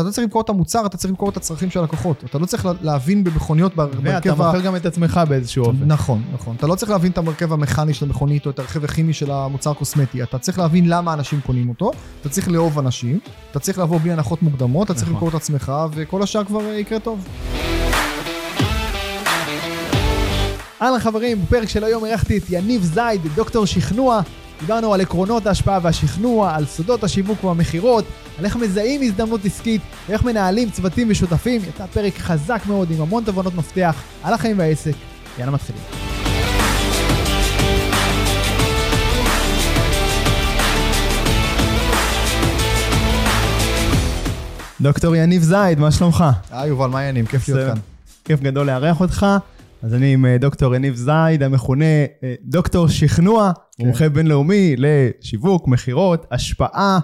אתה לא צריך למכור את המוצר, אתה צריך למכור את הצרכים של הלקוחות. אתה לא צריך להבין במכוניות בהרכב... ואתה מוכר גם את עצמך באיזשהו אופן. נכון, נכון. אתה לא צריך להבין את המרכב המכני של המכונית או את הרכב הכימי של המוצר הקוסמטי. אתה צריך להבין למה אנשים קונים אותו, אתה צריך לאהוב אנשים, אתה צריך לבוא בלי הנחות מוקדמות, אתה צריך נכון. למכור את עצמך, וכל השאר כבר אה, יקרה טוב. אהלן חברים, בפרק של היום אירחתי את יניב זייד, דוקטור שכנוע. דיברנו על עקרונות ההשפעה והשכנוע, על סודות השיווק והמכירות, על איך מזהים הזדמנות עסקית, ואיך מנהלים צוותים ושותפים. יצא פרק חזק מאוד עם המון תובנות מפתח על החיים והעסק. יאללה מתחילים. דוקטור יניב זייד, מה שלומך? היי יובל, מה העניינים? כיף להיות. כאן. כיף גדול לארח אותך. אז אני עם אה, דוקטור יניב זייד, המכונה אה, דוקטור שכנוע, כן. מומחה בינלאומי לשיווק, מכירות, השפעה.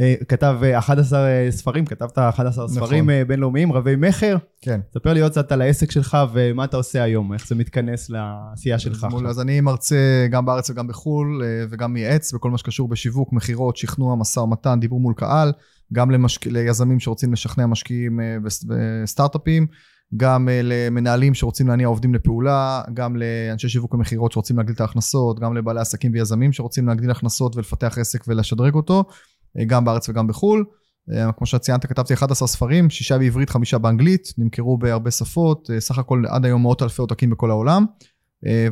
אה, כתב אה, 11 אה, ספרים, כתבת 11 ספרים נכון. אה, בינלאומיים, רבי מכר. כן. ספר לי עוד קצת על העסק שלך ומה אתה עושה היום, איך זה מתכנס לעשייה שלך. אז מול-. אז אני מרצה גם בארץ וגם בחו"ל, וגם מייעץ בכל מה שקשור בשיווק, מכירות, שכנוע, משא ומתן, דיבור מול קהל, גם למשק... ליזמים שרוצים לשכנע משקיעים וסט- וסטארט-אפים, גם אה, למנהלים שרוצים להניע עובדים לפעולה, גם לאנשי שיווק ומכירות שרוצים להגדיל את ההכנסות, גם לבעלי עסקים ויזמים שרוצים להגדיל הכנסות ולפתח עסק ולשדרג אותו, אה, גם בארץ וגם בחו"ל. אה, כמו שציינת, כתבתי 11 ספרים, שישה בעברית, חמישה באנגלית, נמכרו בהרבה שפות, סך הכל עד היום מאות אלפי עותקים בכל העולם.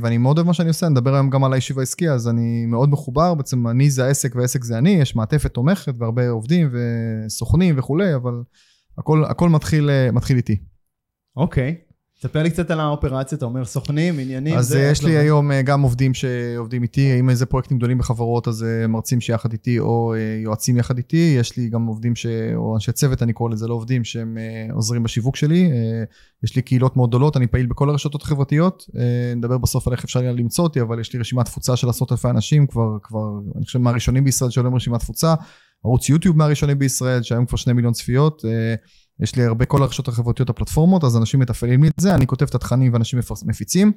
ואני מאוד אוהב מה שאני עושה, נדבר היום גם על היישוב העסקי, אז אני מאוד מחובר, בעצם אני זה העסק והעסק זה אני, יש מעטפת תומכת והרבה עובדים וסוכנים וכולי, אבל הכל, הכל מתחיל, מתחיל איתי. אוקיי. ספר לי קצת על האופרציה, אתה אומר סוכנים, עניינים. אז זה- יש לי עובד? היום אה, גם עובדים שעובדים איתי, אם איזה פרויקטים גדולים בחברות, אז אה, מרצים שיחד איתי או אה, יועצים יחד איתי, יש לי גם עובדים ש... או אנשי צוות, אני קורא לזה לא עובדים, שהם עוזרים בשיווק שלי. יש לי קהילות מאוד גדולות, אני פעיל בכל הרשתות החברתיות. נדבר בסוף על איך אפשר למצוא אותי, אבל יש לי רשימת תפוצה של עשרות אלפי אנשים, כבר, כבר, אני חושב מהראשונים בישראל שעולים רשימת תפוצה. ערוץ יוטיוב מהראשונים בישראל, שהיום כבר שני מיליון צפיות. יש לי הרבה, כל הרשתות החברתיות, הפלטפורמות, אז אנשים מתפעלים לי את זה, אני כותב את התכנים ואנשים מפיצים.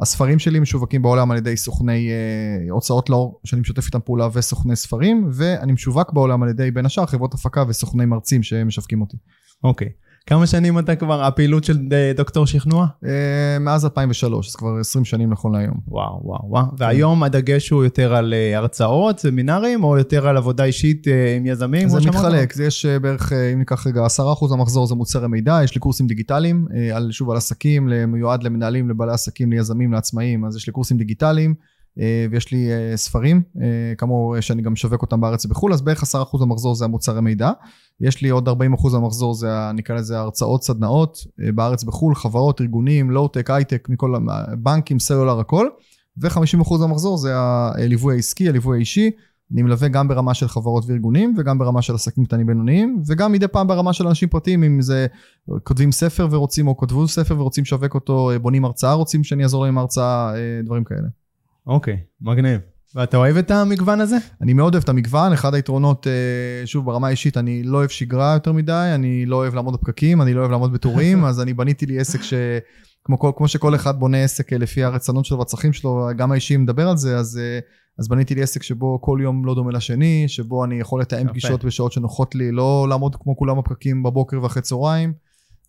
הספרים שלי משווקים בעולם על ידי סוכני אה, הוצאות לאור, שאני משתף איתם פעולה, וסוכני ספרים, ואני משווק בעולם על ידי, בין השאר, חברות הפקה וסוכני מרצים שמשווקים אותי. אוקיי. כמה שנים אתה כבר, הפעילות של אה, דוקטור שכנוע? אה, מאז 2003, אז כבר 20 שנים נכון להיום. וואו, וואו, וואו. והיום הדגש הוא יותר על אה, הרצאות, סמינרים, או יותר על עבודה אישית עם יזמים? זה? מתחלק, יש בערך, אם ניקח רגע, 10% המחזור זה מוצרי מידע, יש לי קורסים דיגיטליים, שוב על עסקים, מיועד למנהלים, לבעלי עסקים, ליזמים, לעצמאים, אז יש לי קורסים דיגיטליים, ויש לי אה, ספרים, אה, כמו שאני גם משווק אותם בארץ ובחו"ל, אז בערך 10% המחזור זה המוצרי מידע. יש לי עוד 40% מהמחזור זה, נקרא לזה הרצאות, סדנאות, אה, בארץ בחו"ל, חברות, ארגונים, לואו-טק, הייטק, מכל, ה- בנקים, סלולר, הכל. ו-50% מהמחזור זה הליווי העסקי, הליווי האישי. אני מלווה גם ברמה של חברות וארגונים, וגם ברמה של עסקים קטנים בינוניים, וגם מדי פעם ברמה של אנשים פרטיים, אם זה כותבים ספר ורוצים, או כתבו ספר ורוצים לשווק אותו, אה, בונים הרצאה, רוצים שאני אעזור להם עם הרצאה, אה, דברים כאלה. אוקיי, מגניב. ואתה אוהב את המגוון הזה? אני מאוד אוהב את המגוון, אחד היתרונות, אה, שוב ברמה האישית, אני לא אוהב שגרה יותר מדי, אני לא אוהב לעמוד בפקקים, אני לא אוהב לעמוד בתורים, אז אני בניתי לי עסק ש... כמו, כל, כמו שכל אחד בונה עסק אה, לפי הרצונות שלו והצרכים שלו, גם האישיים מדבר על זה, אז, אה, אז בניתי לי עסק שבו כל יום לא דומה לשני, שבו אני יכול לתאם. פגישות בשעות שנוחות לי, לא לעמוד כמו כולם בפקקים בבוקר ואחרי צהריים,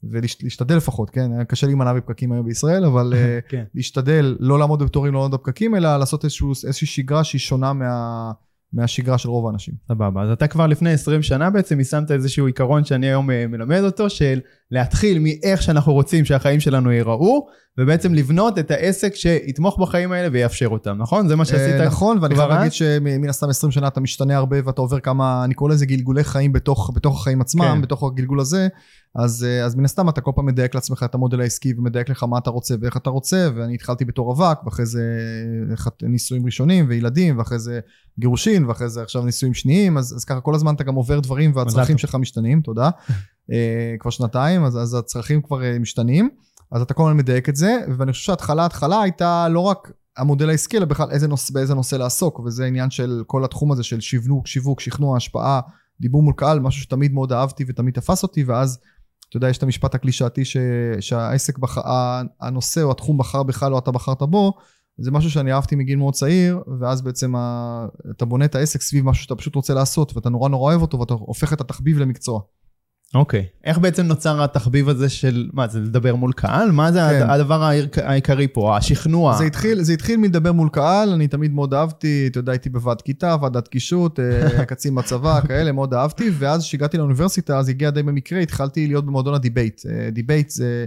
ולהשתדל לפחות, כן? היה קשה להימנע בפקקים היום בישראל, אבל אה, כן. להשתדל לא לעמוד בתורים, לא לעמוד בפקקים, אלא לעשות איזשהו, איזושהי שגרה שהיא שונה מה, מהשגרה של רוב האנשים. סבבה, אז אתה כבר לפני 20 שנה בעצם יישמת איזשהו עיקרון שאני היום אה, מלמד אותו, של להתחיל מאיך שאנחנו רוצים שהחיים שלנו ייראו, ובעצם לבנות את העסק שיתמוך בחיים האלה ויאפשר אותם, נכון? זה מה שעשית? אה, נכון, ואני חייב להגיד? שמן הסתם 20 שנה אתה משתנה הרבה ואתה עובר כמה, אני קורא לזה גלגולי חיים בתוך, בתוך החיים עצמם, כן. בתוך הגלגול הזה, אז, אה, אז מן הסתם אתה כל פעם מדייק לעצמך את המודל העסקי ומדייק לך מה אתה רוצה ואיך אתה רוצה, ואני התחלתי בתור רווק, ואחרי זה אה, נישואים ראשונים וילדים, ואחרי זה גירושין, ואחרי זה עכשיו נישואים שניים, אז, אז ככה כל הזמן אתה גם עובר דברים והצרכים. שלך משתנים, תודה. אה, כבר שנתיים, אז, אז הצרכים כבר משתנים, אז אתה כל הזמן מדייק את זה, ואני חושב שההתחלה, ההתחלה הייתה לא רק המודל העסקי, אלא בכלל איזה נושא, באיזה נושא לעסוק, וזה עניין של כל התחום הזה של שיווק, שיווק, שכנוע, השפעה, דיבור מול קהל, משהו שתמיד מאוד אהבתי ותמיד תפס אותי, ואז, אתה יודע, יש את המשפט הקלישאתי ש, שהעסק, בח, הנושא או התחום בחר בך, לא אתה בחרת בו, זה משהו שאני אהבתי מגיל מאוד צעיר, ואז בעצם ה, אתה בונה את העסק סביב משהו שאתה פשוט רוצה לעשות, ואתה נורא נורא אוהב אותו, ואתה הופך את התחביב למקצוע. אוקיי. איך בעצם נוצר התחביב הזה של, מה, זה לדבר מול קהל? מה זה כן. הדבר העיקר- העיקרי פה? השכנוע? זה התחיל, זה התחיל מלדבר מול קהל, אני תמיד מאוד אהבתי, אתה יודע, הייתי בוועד כיתה, ועדת קישוט, אה, קצין בצבא, כאלה, מאוד אהבתי, ואז כשהגעתי לאוניברסיטה, אז הגיע די במקרה, התחלתי להיות במועדון ה debate. אה, debate זה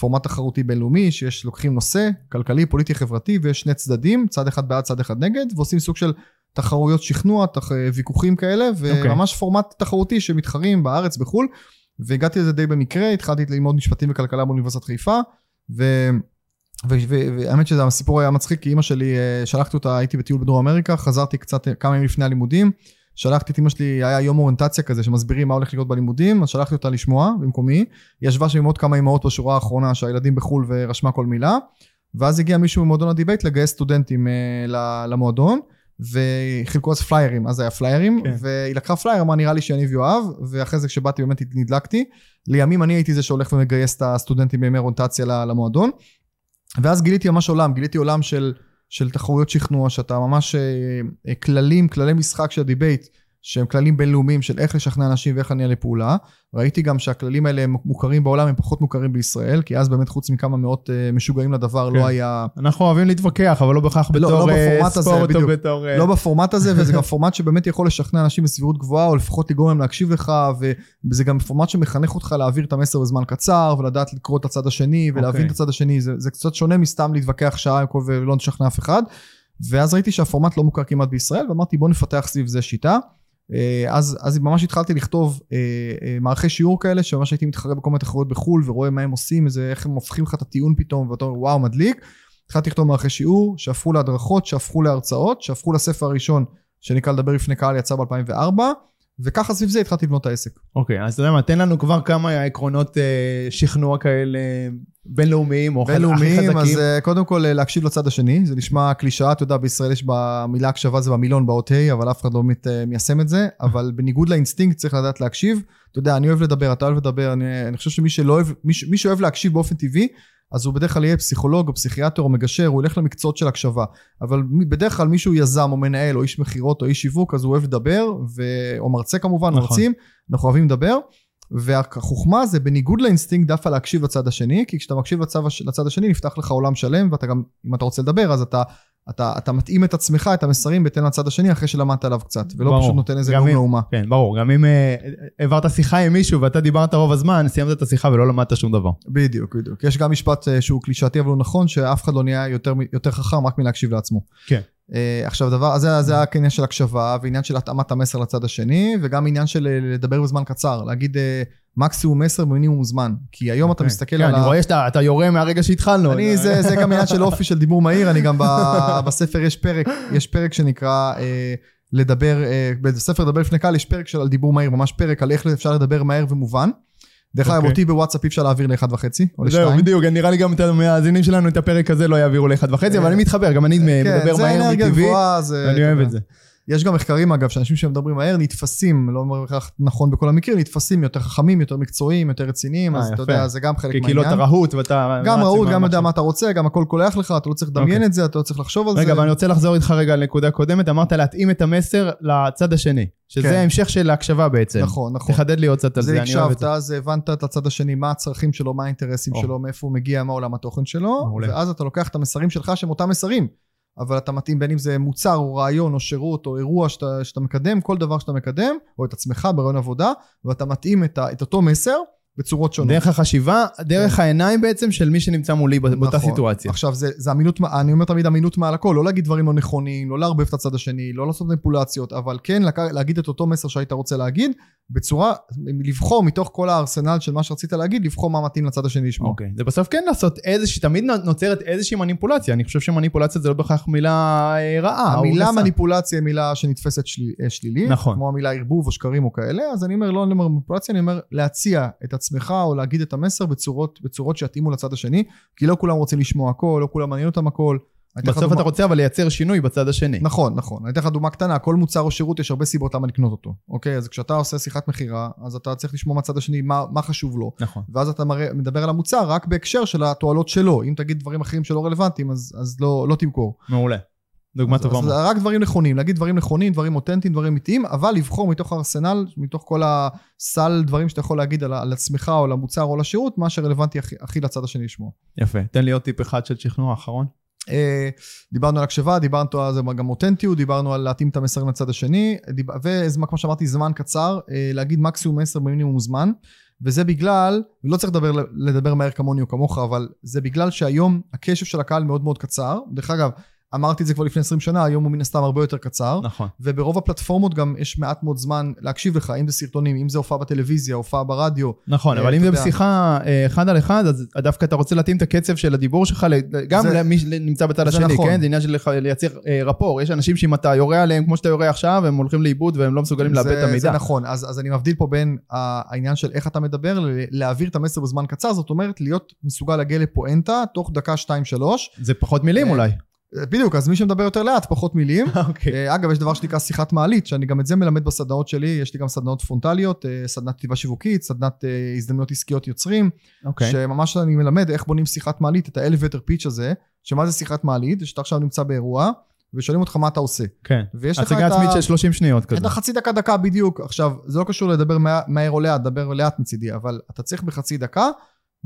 פורמט תחרותי בינלאומי, שיש, לוקחים נושא, כלכלי, פוליטי, חברתי, ויש שני צדדים, צד אחד בעד, צד אחד נגד, ועושים סוג של תחרויות שכנוע, תח, ויכוחים כאלה, וממש פורמט תחרותי שמתחרים בארץ, בחו"ל, והגעתי לזה די במקרה, התחלתי ללמוד משפטים וכלכלה באוניברסיטת חיפה, ו... והאמת שזה הסיפור היה מצחיק, כי אימא שלי, אה, שלחתי אותה, הייתי בטיול בדרום אמריקה, חזרתי קצת אה, כמה ימים לפני הלימודים, שלחתי את אימא שלי, היה יום אוריינטציה כזה, שמסבירים מה הולך לקרות בלימודים, אז שלחתי אותה לשמוע במקומי, היא ישבה שם עם עוד כמה אמהות בשורה האחרונה, שהילדים בחו"ל ורשמה כל מילה, ואז הגיע מישהו ממועדון ה debate לגייס סטודנטים אה, למועדון, וחילקו אז פליירים, אז היה פליירים, כן. והיא לקחה פלייר, אמרה נראה לי שיניב יאהב, ואחרי זה כשבאתי באמת נדלקתי, לימים אני הייתי זה שהולך ומגייס את הסטודנטים בימי אוריינטציה ל- למועדון, ואז גיליתי ממש עולם, גיליתי עולם של, של תחרויות שכנוע, שאתה ממש אה, אה, כללים, כללי משחק של ה debate, שהם כללים בינלאומיים של איך לשכנע אנשים ואיך להניע לפעולה. ראיתי גם שהכללים האלה הם מוכרים בעולם, הם פחות מוכרים בישראל, כי אז באמת חוץ מכמה מאות אה, משוגעים לדבר, כן. לא היה... אנחנו אוהבים להתווכח, אבל לא בהכרח לא, בתור לא אה, בפורמט הזה, ספורט או בדיוק. בתור... אה, לא בפורמט הזה, וזה גם פורמט שבאמת יכול לשכנע אנשים בסבירות גבוהה, או לפחות לגרום להם להקשיב לך, וזה גם פורמט שמחנך אותך להעביר את המסר בזמן קצר, ולדעת לקרוא את הצד השני, ולהבין אוקיי. את הצד השני, זה, זה קצת שונה מסתם להתווכח שעה ולא נשכנע אף אחד. ואז ראיתי שהפורמט לא מוכר כמעט בישראל, ואמרתי בוא נפתח סביב זה שיטה. אה, אז, אז ממש התחלתי לכתוב אה, אה, מערכי שיעור כאלה, שממש הייתי מתחרה בכל מיני תחרויות בחו"ל, ורואה מה הם עושים, איזה, איך הם הופכים לך את הטיעון פתאום, ואתה אומר וואו מדליק. התחלתי לכתוב מערכי שיעור, שהפכו להדרכות, שהפכו להרצאות, שהפכו לספר הראשון שנקרא לדבר לפני קהל, יצא ב-2004, וככה סביב זה התחלתי לבנות את העסק. אוקיי, אז אתה יודע מה, תן לנו כבר כמה עקרונות אה, שכנוע כאלה בינלאומיים, או הכי בינלאומיים, חזקים. אז אה, קודם כל אה, להקשיב לצד השני, זה נשמע קלישאה, אתה יודע, בישראל יש במילה הקשבה זה במילון באות ה', אבל אף אחד לא באמת אה, מיישם את זה, אבל בניגוד לאינסטינקט צריך לדעת להקשיב. אתה יודע, אני אוהב לדבר, אתה אוהב לדבר, אני, אני חושב שמי שלא אוהב, מי, מי שאוהב להקשיב באופן טבעי, אז הוא בדרך כלל יהיה פסיכולוג או פסיכיאטר או מגשר, הוא ילך למקצועות של הקשבה. אבל בדרך כלל מישהו יזם או מנהל או איש מכירות או איש שיווק, אז הוא אוהב לדבר, ו... או מרצה כמובן, נכון. מרצים, אנחנו אוהבים לדבר. והחוכמה זה בניגוד לאינסטינקט דווקא להקשיב לצד השני, כי כשאתה מקשיב לצד השני נפתח לך עולם שלם, ואתה גם, אם אתה רוצה לדבר, אז אתה, אתה, אתה מתאים את עצמך, את המסרים, בהתאם לצד השני, אחרי שלמדת עליו קצת, ולא ברור. פשוט נותן איזה נאום לאומה. כן, ברור, גם אם אה, העברת שיחה עם מישהו ואתה דיברת רוב הזמן, סיימת את השיחה ולא למדת שום דבר. בדיוק, בדיוק. יש גם משפט אה, שהוא קלישאתי אבל הוא נכון, שאף אחד לא נהיה יותר, יותר חכם רק מלהקשיב לעצמו. כן. אה, עכשיו דבר, אז זה, זה העניין של הקשבה, ועניין של התאמת המסר לצד השני, וגם עניין של אה, לדבר בזמן קצר, להגיד אה, מקסימום מסר במינימום זמן. כי היום אתה אוקיי. מסתכל כן, על אני ה... רואה שאתה אתה יורה מהרגע שהתחלנו. אני, זה, זה גם עניין של אופי של דיבור מהיר, אני גם ב, בספר יש פרק, יש פרק שנקרא אה, לדבר, אה, בספר לדבר לפני קהל יש פרק של על דיבור מהיר, ממש פרק על איך אפשר לדבר מהר ומובן. דרך אגב, אוקיי. אותי בוואטסאפ אי אפשר להעביר לאחד וחצי, או זהו, לשתיים. בדיוק, נראה לי גם את המאזינים שלנו את הפרק הזה לא יעבירו לאחד וחצי, אבל אני מתחבר, גם אני מדבר כן, מהר מטבעי. ואני אוהב. את זה. יש גם מחקרים אגב, שאנשים שמדברים מהר נתפסים, לא אומר כך נכון בכל המקרים, נתפסים יותר חכמים, יותר מקצועיים, יותר רציניים, אה, אז אתה. יודע, זה גם חלק כי כאילו אתה מהעניין. רהוט ואתה... גם רהוט, גם יודע. מה אתה רוצה, גם הכל קולח לך, אתה לא צריך לדמיין אוקיי. את זה, אתה לא צריך לחשוב על זה. רגע, אבל אני רוצה לחזור איתך רגע לנקודה קודמת, אמרת להתאים את המסר לצד השני, שזה כן. ההמשך של ההקשבה בעצם. נכון, נכון. תחדד לי עוד קצת על זה זה, אני אוהב את הקשבת, זה. אז הבנת את הצד השני, מה הצרכים שלו, מה האינטרסים או. שלו, מאיפה הוא מגיע, מה עולם התוכן שלו, מעולה. ואז אתה לוקח את המסרים שלך שהם אותם מסרים, אבל אתה מתאים בין אם זה מוצר או רעיון או שירות או אירוע שאתה, שאתה מקדם, כל דבר שאתה מקדם, או את עצמך ברעיון עבודה, ואתה מתאים את, ה, את אותו מסר בצורות שונות. דרך החשיבה, דרך העיניים בעצם של מי שנמצא מולי באותה כן. נכון. סיטואציה. עכשיו זה, זה אמינות, אני אומר תמיד אמינות מעל הכל, לא להגיד דברים לא נכונים, לא לערבב את הצד השני, לא לעשות מניפולציות, אבל כן. להגיד את אותו מסר שהיית רוצה להגיד, בצורה, לבחור מתוך כל הארסנל של מה שרצית להגיד, לבחור מה מתאים לצד השני לשמוע. אוקיי. זה בסוף כן לעשות איזושהי, תמיד נוצרת איזושהי מניפולציה. אני חושב שמניפולציה זה לא בהכרח מילה אה, רעה. המילה. מניפולציה היא מילה שנתפסת אה, שלילית, נכון. כמו המילה ערבוב או שקרים או כאלה, אז אני אומר, לא אני אומר מניפולציה, אני אומר להציע את עצמך או להגיד את המסר בצורות, בצורות שיתאימו לצד השני, כי לא כולם רוצים לשמוע הכל, לא כולם מעניין אותם הכל. בסוף דוגמה- אתה רוצה אבל לייצר שינוי בצד השני. נכון, נכון. אני אתן לך דוגמה קטנה, כל מוצר או שירות יש הרבה סיבות למה לקנות אותו. אוקיי? אז כשאתה עושה שיחת מכירה, אז אתה צריך לשמוע מהצד השני מה, מה חשוב לו. נכון. ואז אתה מראה, מדבר על המוצר רק בהקשר של התועלות שלו. אם תגיד דברים אחרים שלא רלוונטיים, אז, אז לא, לא תמכור. מעולה. דוגמה אז- טובה אז מאוד. רק דברים נכונים, להגיד דברים נכונים, דברים אותנטיים, דברים אמיתיים, אבל לבחור מתוך הארסנל, מתוך כל הסל דברים שאתה יכול להגיד על, על עצמך או על המוצר או על השירות, מה שרלוונטי הכי, הכי לצד השני לשמוע. יפה. תן לי עוד טיפ אחד של שכנוע אחרון. אה, דיברנו על הקשבה, דיברנו על זה גם אותנטיות, דיברנו על להתאים את המסרים לצד השני, דיב... וכמו שאמרתי, זמן קצר, אה, להגיד מקסימום מסר במינימום זמן, וזה בגלל, ולא צריך לדבר, לדבר מהר כמוני או כמוך, אבל זה בגלל שהיום הקשב של הקהל מאוד מאוד קצר. דרך אגב, אמרתי את זה כבר לפני 20 שנה, היום הוא מן הסתם הרבה יותר קצר. נכון. וברוב הפלטפורמות גם יש מעט מאוד זמן להקשיב לך, אם זה סרטונים, אם זה הופעה בטלוויזיה, הופעה ברדיו. נכון, אה, אבל אם זה. בשיחה אה, אחד על אחד, אז דווקא אתה רוצה להתאים את הקצב של הדיבור שלך, גם למי שנמצא בצד השני, נכון. כן? זה עניין של לייצר אה, רפור. יש אנשים שאם אתה יורה עליהם כמו שאתה יורה עכשיו, הם הולכים לאיבוד והם לא מסוגלים לאבד את המידע. זה נכון, אז, אני מבדיל פה בין העניין של איך אתה מדבר, להעביר את המסר בזמן קצר, זאת אומרת להיות מסוגל להגיע לפואנטה תוך דקה, שתיים, שלוש. זה פחות מילים אה, אולי. בדיוק, אז מי שמדבר יותר לאט, פחות מילים. אוקיי. אה, אגב, יש דבר שנקרא שיחת מעלית, שאני גם את זה מלמד בסדנאות שלי, יש לי גם סדנאות פרונטליות, אה, סדנת כתיבה שיווקית, סדנת אה, הזדמנויות עסקיות יוצרים, אוקיי. שממש אני מלמד איך בונים שיחת מעלית, את ה-elevator pitch הזה, שמה זה שיחת מעלית, שאתה עכשיו נמצא באירוע, ושואלים אותך מה אתה עושה. כן. ויש לך את הצגה ה... עצמית של 30 שניות כזה. את החצי דקה דקה בדיוק. עכשיו, זה לא קשור לדבר מה- מהר או לאט, דבר לאט מצידי, אבל אתה צריך בחצי דקה,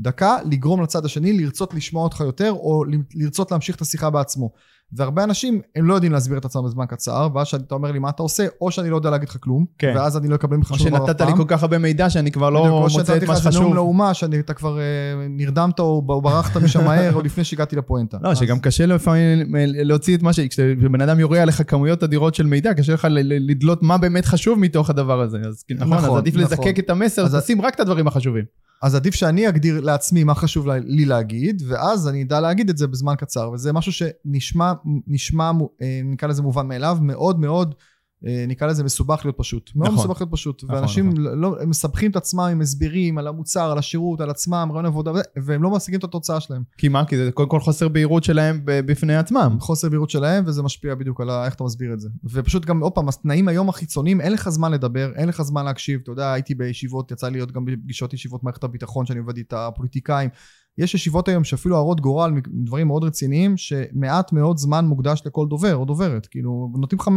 דקה לגרום לצד השני לרצות לשמוע אותך יותר, או לרצות להמשיך את השיחה בעצמו. והרבה אנשים, הם לא יודעים להסביר את עצמם בזמן קצר, ואז שאתה אומר לי מה אתה עושה, או שאני לא יודע להגיד לך כלום, כן. ואז אני לא אקבל ממך או שום דבר אף שנתת לי פעם. כל כך הרבה מידע שאני כבר לא או מוצא שנתתי את לך מה איזה נאום שחשוב. לאומה, שאתה כבר אה, נרדמת או או ברחת משם מהר, עוד לפני שהגעתי לפואנטה. לא, אז- שגם קשה לפעמים אה, להוציא את מה ש... כשבן אדם יורה עליך כמויות אדירות של מידע, קשה לך לדלות מה באמת חשוב מתוך הדבר הזה. אז כן, נכון, אז נכון, עדיף נכון. לזקק את המסר, אז- אז תשים רק את הדברים החשובים. אז עדיף שאני אגדיר לעצמי מה חשוב לי- להגיד, ואז אני אדע להגיד את זה בזמן קצר, וזה משהו שנשמע, נשמע, אה, נקרא לזה מובן מאליו, מאוד מאוד, נקרא לזה מסובך להיות פשוט. מאוד נכון. מסובך להיות פשוט. נכון, ואנשים נכון. לא, הם מסבכים את עצמם עם הסברים על המוצר, על השירות, על עצמם, רעיון עבודה, והם לא משיגים את התוצאה שלהם. כי מה? כי זה קודם כל חוסר בהירות שלהם בפני עצמם. חוסר בהירות שלהם, וזה משפיע בדיוק על איך אתה מסביר את זה. ופשוט גם, עוד פעם, התנאים היום החיצוניים, אין לך זמן לדבר, אין לך זמן להקשיב. אתה יודע, הייתי בישיבות, יצא לי להיות גם בפגישות ישיבות מערכת הביטחון, שאני עובד איתה, הפוליטיקאים. יש ישיבות היום שאפילו הרות גורל, דברים מאוד רציניים, שמעט מאוד זמן מוקדש לכל דובר או דוברת. כאילו, נותנים לך,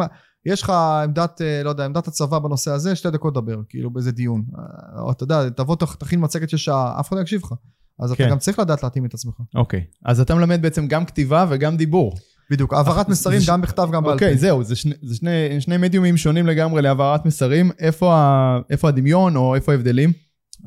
יש לך עמדת, אה, לא יודע, עמדת הצבא בנושא הזה, שתי דקות לדבר, כאילו, באיזה דיון. אה, או אתה יודע, תבוא, תכ- תכין מצגת של שעה, אף אחד לא יקשיב לך. אז אתה כן. גם צריך לדעת להתאים את עצמך. אוקיי. אז אתה מלמד בעצם גם כתיבה וגם דיבור. בדיוק, העברת מסרים זה- גם בכתב, גם בעל פה. אוקיי, זהו, זה שני- זה שני- שני מדיומים שונים לגמרי להעברת מסרים. איפה ה- איפה הדמיון או איפה ההבדלים?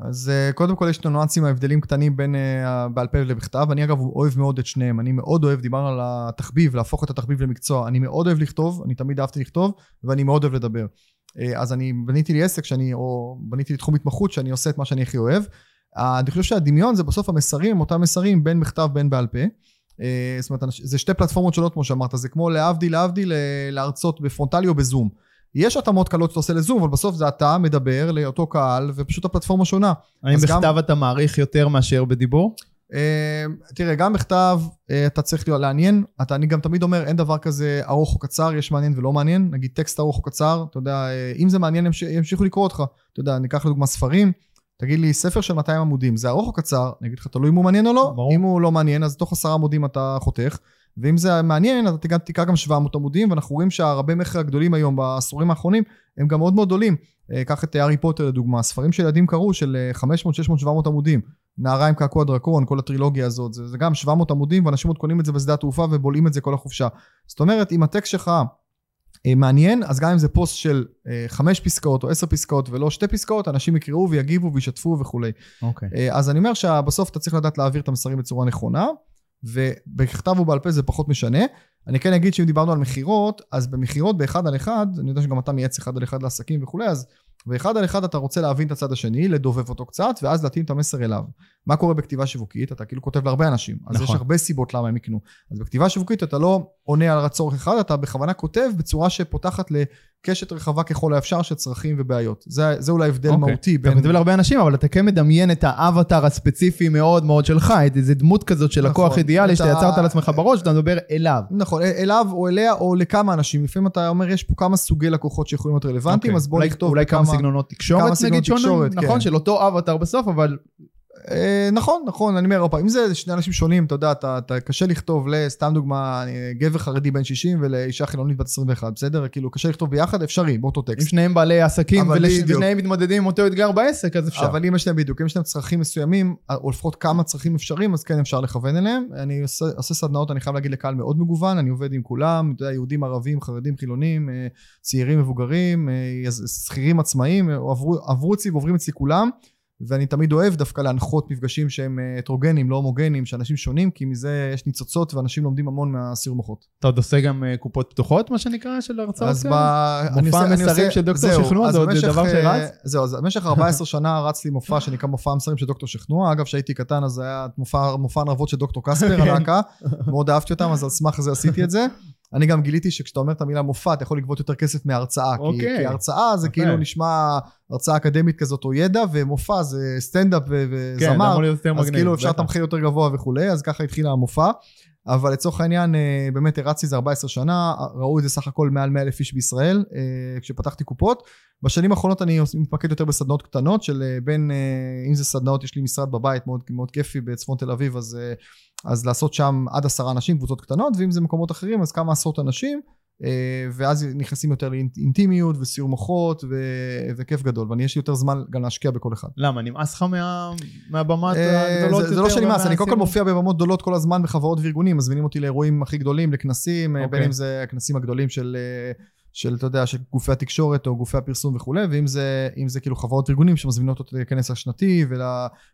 אז uh, קודם כל יש את הניואנסים ההבדלים קטנים בין uh, בעל פה לבכתב. אני אגב אוהב מאוד את שניהם. אני מאוד אוהב, דיברנו על התחביב, להפוך את התחביב למקצוע. אני מאוד אוהב לכתוב, אני תמיד אהבתי לכתוב, ואני מאוד אוהב לדבר. Uh, אז אני בניתי לי עסק שאני, או בניתי לי תחום התמחות שאני עושה את מה שאני הכי אוהב. אני חושב שהדמיון זה בסוף המסרים, אותם מסרים בין בכתב בין בעל פה. זאת אומרת, זה שתי פלטפורמות שונות כמו שאמרת, זה כמו להבדיל להבדיל אה, להרצות בפרונטלי או בזום. יש התאמות קלות שאתה עושה לזום, אבל בסוף זה אתה מדבר לאותו קהל, ופשוט הפלטפורמה שונה. האם אז גם- בכתב אתה מעריך יותר מאשר בדיבור? אה, תראה, גם בכתב אה, אתה צריך להיות לעניין. אתה, אני גם תמיד אומר, אין דבר כזה ארוך או קצר, יש מעניין ולא מעניין. נגיד טקסט ארוך או קצר, אתה יודע, אה, אם זה מעניין, ימש- ימשיכו לקרוא אותך. אתה יודע, ניקח לדוגמה ספרים. תגיד לי, ספר של 200 עמודים, זה ארוך או קצר? אני אגיד לך, תלוי אם הוא מעניין או לא. ברור. אם הוא לא מעניין, אז תוך עשרה עמודים אתה חותך. ואם זה מעניין, אז אתה גם- תקרא גם 700 עמודים, ואנחנו רואים שהרבה מכר הגדולים היום בעשורים האחרונים, הם גם מאוד מאוד גדולים. אה, קח את הארי פוטר לדוגמה, ספרים שילדים קראו של אה, 500, 600, 700 עמודים. נערה עם קעקוע דרקון, כל הטרילוגיה הזאת, זה, זה גם 700 עמודים, ואנשים עוד קונים את זה בשדה התעופה ובולעים את זה כל החופשה. זאת אומרת, אם הטקסט שלך אה, מעניין, אז גם אם זה פוסט של אה, חמש פסקאות או עשר פסקאות ולא שתי פסקאות, אנשים יקראו ויגיבו וישתפו וכולי. אוקיי. אה, אז אני אומר שבסוף אתה צריך לדעת להעביר את המסרים בצורה נכונה, ובכתב ובעל פה זה פחות משנה. אני כן אגיד שאם דיברנו על מכירות, אז במכירות באחד על אחד, אני יודע שגם אתה מייעץ אחד על אחד לעסקים וכולי, אז באחד על אחד אתה רוצה להבין את הצד השני, לדובב אותו קצת, ואז להתאים את המסר אליו. מה קורה בכתיבה שיווקית? אתה כאילו כותב להרבה אנשים, אז נכון. יש הרבה סיבות למה הם יקנו. אז בכתיבה שיווקית אתה לא עונה על הצורך אחד, אתה בכוונה כותב בצורה שפותחת לקשת רחבה ככל האפשר של צרכים ובעיות. זה, זה אולי הבדל אוקיי. מהותי אתה כותב להרבה אנשים, אבל אתה כן מדמיין את האבטר הספציפי מאוד מאוד שלך, את איזה דמות כזאת של לקוח נכון. אידיאלי את שאתה ה- יצרת לעצמך בראש, ואתה מדבר אליו. נכון, אליו או אליה או לכמה אנשים. לפעמים אתה אומר, יש פה כמה סוגי לקוחות שיכולים להיות רלוונטיים, אוקיי. אז בוא אולי- נכתוב אולי כמה סגנונות תקשורת, כמה נגיד שונים, נכון? כן. של אותו אבטר בסוף, אבל נכון, נכון, אני אומר, אם זה שני אנשים שונים, אתה יודע, אתה, אתה קשה לכתוב, לסתם דוגמה, אה, גבר חרדי בן 60 ולאישה חילונית בת 21, בסדר? כאילו, קשה לכתוב ביחד, אפשרי, באותו אם טקסט. שניהם בעלי עסקים. ושניהם מתמודדים עם אותו אתגר בעסק, אז אפשר. אבל אם יש להם בדיוק, אם יש להם צרכים מסוימים, או לפחות כמה צרכים אפשריים, אז כן אפשר לכוון אליהם. אני עושה, עושה סדנאות, אני חייב להגיד, לקהל מאוד מגוון, אני עובד עם כולם, אתה יודע, יהודים, ערבים, חרדים, חילונים, אה, צעירים, מבוגרים, אה, שכירים עצמאיים, אה, עברו, עברו אצלי ועוברים אצלי כולם, ואני תמיד אוהב דווקא להנחות מפגשים שהם אה, הטרוגנים, לא הומוגנים, שאנשים שונים, כי מזה יש ניצוצות ואנשים לומדים המון מהסיר מוחות. אתה עוד עושה גם אה, קופות פתוחות, מה שנקרא, של הרצאות אז ב... כאלה? אני מופע המסרים של דוקטור שכנוע, זה עוד דבר אה, שרץ? זהו, אז במשך 14 שנה רץ לי מופע שנקרא מופע המסרים של דוקטור שכנוע. אגב, כשהייתי קטן אז היה מופע, מופע נרבות של דוקטור קספר, הלהקה. מאוד אהבתי אותם, אז על סמך זה עשיתי את זה. אני גם גיליתי שכשאתה אומר את המילה מופע, אתה יכול לגבות יותר כסף מהרצאה. כי, אוקיי. כי הרצאה זה יפה. כאילו נשמע הרצאה אקדמית כזאת או ידע, ומופע זה סטנדאפ ו- כן, זה וזמר. אמור להיות יותר אז מגניב. כאילו אפשר בטח. תמחיר יותר גבוה וכולי, אז ככה התחיל המופע. אבל לצורך העניין, אה, באמת הרצתי זה 14 שנה, ראו את זה סך הכל מעל 100 אלף איש בישראל, אה, כשפתחתי קופות. בשנים האחרונות אני מתמקד יותר בסדנאות קטנות של אה, בין, אם זה סדנאות, יש לי משרד בבית מאוד, מאוד כיפי בצפון תל אביב, אז, אז לעשות שם עד עשרה אנשים, קבוצות קטנות, ואם זה מקומות אחרים, אז כמה עשרות אנשים. אה, ואז נכנסים יותר לאינטימיות וסיור מוחות ו- וכיף גדול, ואני יש לי יותר זמן גם להשקיע בכל אחד. למה, נמאס לך מה- מהבמת אה, הגדולות זה- זה לא יותר שנמאס, אני קודם כל? מופיע בבמות גדולות כל הזמן בחברות וארגונים, מזמינים אותי לאירועים הכי גדולים, לכנסים, אה, אוקיי. בין אם זה הכנסים הגדולים של, של, אתה יודע, של גופי התקשורת או גופי הפרסום וכולי, ואם זה, זה כאילו חברות וארגונים שמזמינות אותי לכנס השנתי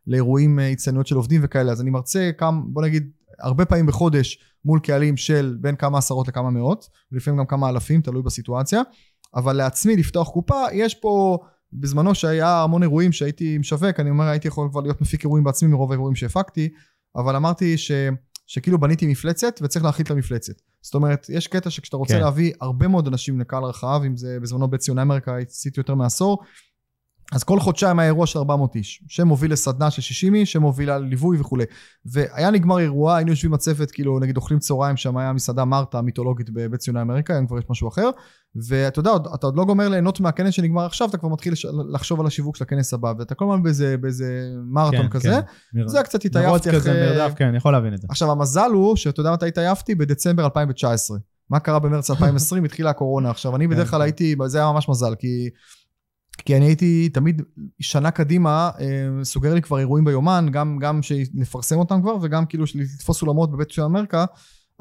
ולאירועים, הצטיינות של עובדים וכאלה, אז אני מרצה כמה, בוא נגיד, הרבה פעמים בחודש מול קהלים של בין כמה עשרות לכמה מאות, ולפעמים גם כמה אלפים, תלוי בסיטואציה, אבל לעצמי לפתוח קופה, יש פה... בזמנו שהיה המון אירועים שהייתי משווק, אני אומר הייתי יכול כבר להיות מפיק אירועים בעצמי מרוב האירועים שהפקתי, אבל אמרתי ש, שכאילו בניתי מפלצת וצריך להכיל את המפלצת. זאת אומרת, יש קטע שכשאתה רוצה כן. להביא הרבה מאוד אנשים לקהל רחב, אם זה בזמנו בית ציון אמריקה, עשיתי יותר מעשור, אז כל חודשיים היה אירוע של 400 איש, שמוביל לסדנה של 60 איש, שמובילה לליווי וכולי. והיה נגמר אירוע, היינו יושבים בצוות, כאילו נגיד אוכלים צהריים, שם היה מסעדה מרתה המיתולוגית בבית ציוני אמריקה, היום כבר יש משהו אחר. ואתה יודע, אתה עוד לא גומר ליהנות מהכנס שנגמר עכשיו, אתה כבר מתחיל לחשוב על השיווק של הכנס הבא, ואתה כל הזמן באיזה, באיזה מרתון כן, כזה. כן. זה קצת התעייפתי כזה, אחרי... מרדף, כן, אני יכול להבין את זה. עכשיו המזל הוא, שאתה יודע מתי התעייפתי? בדצמבר 2019. מה קרה במרץ 2020? התחילה הקורונה. עכשיו, אני בדרך כלל כן. הייתי, זה היה ממש מזל, כי... כי אני הייתי תמיד שנה קדימה, אה, סוגר לי כבר אירועים ביומן, גם, גם לפרסם אותם כבר, וגם כאילו של- לתפוס אולמות בבית ציון אמריקה,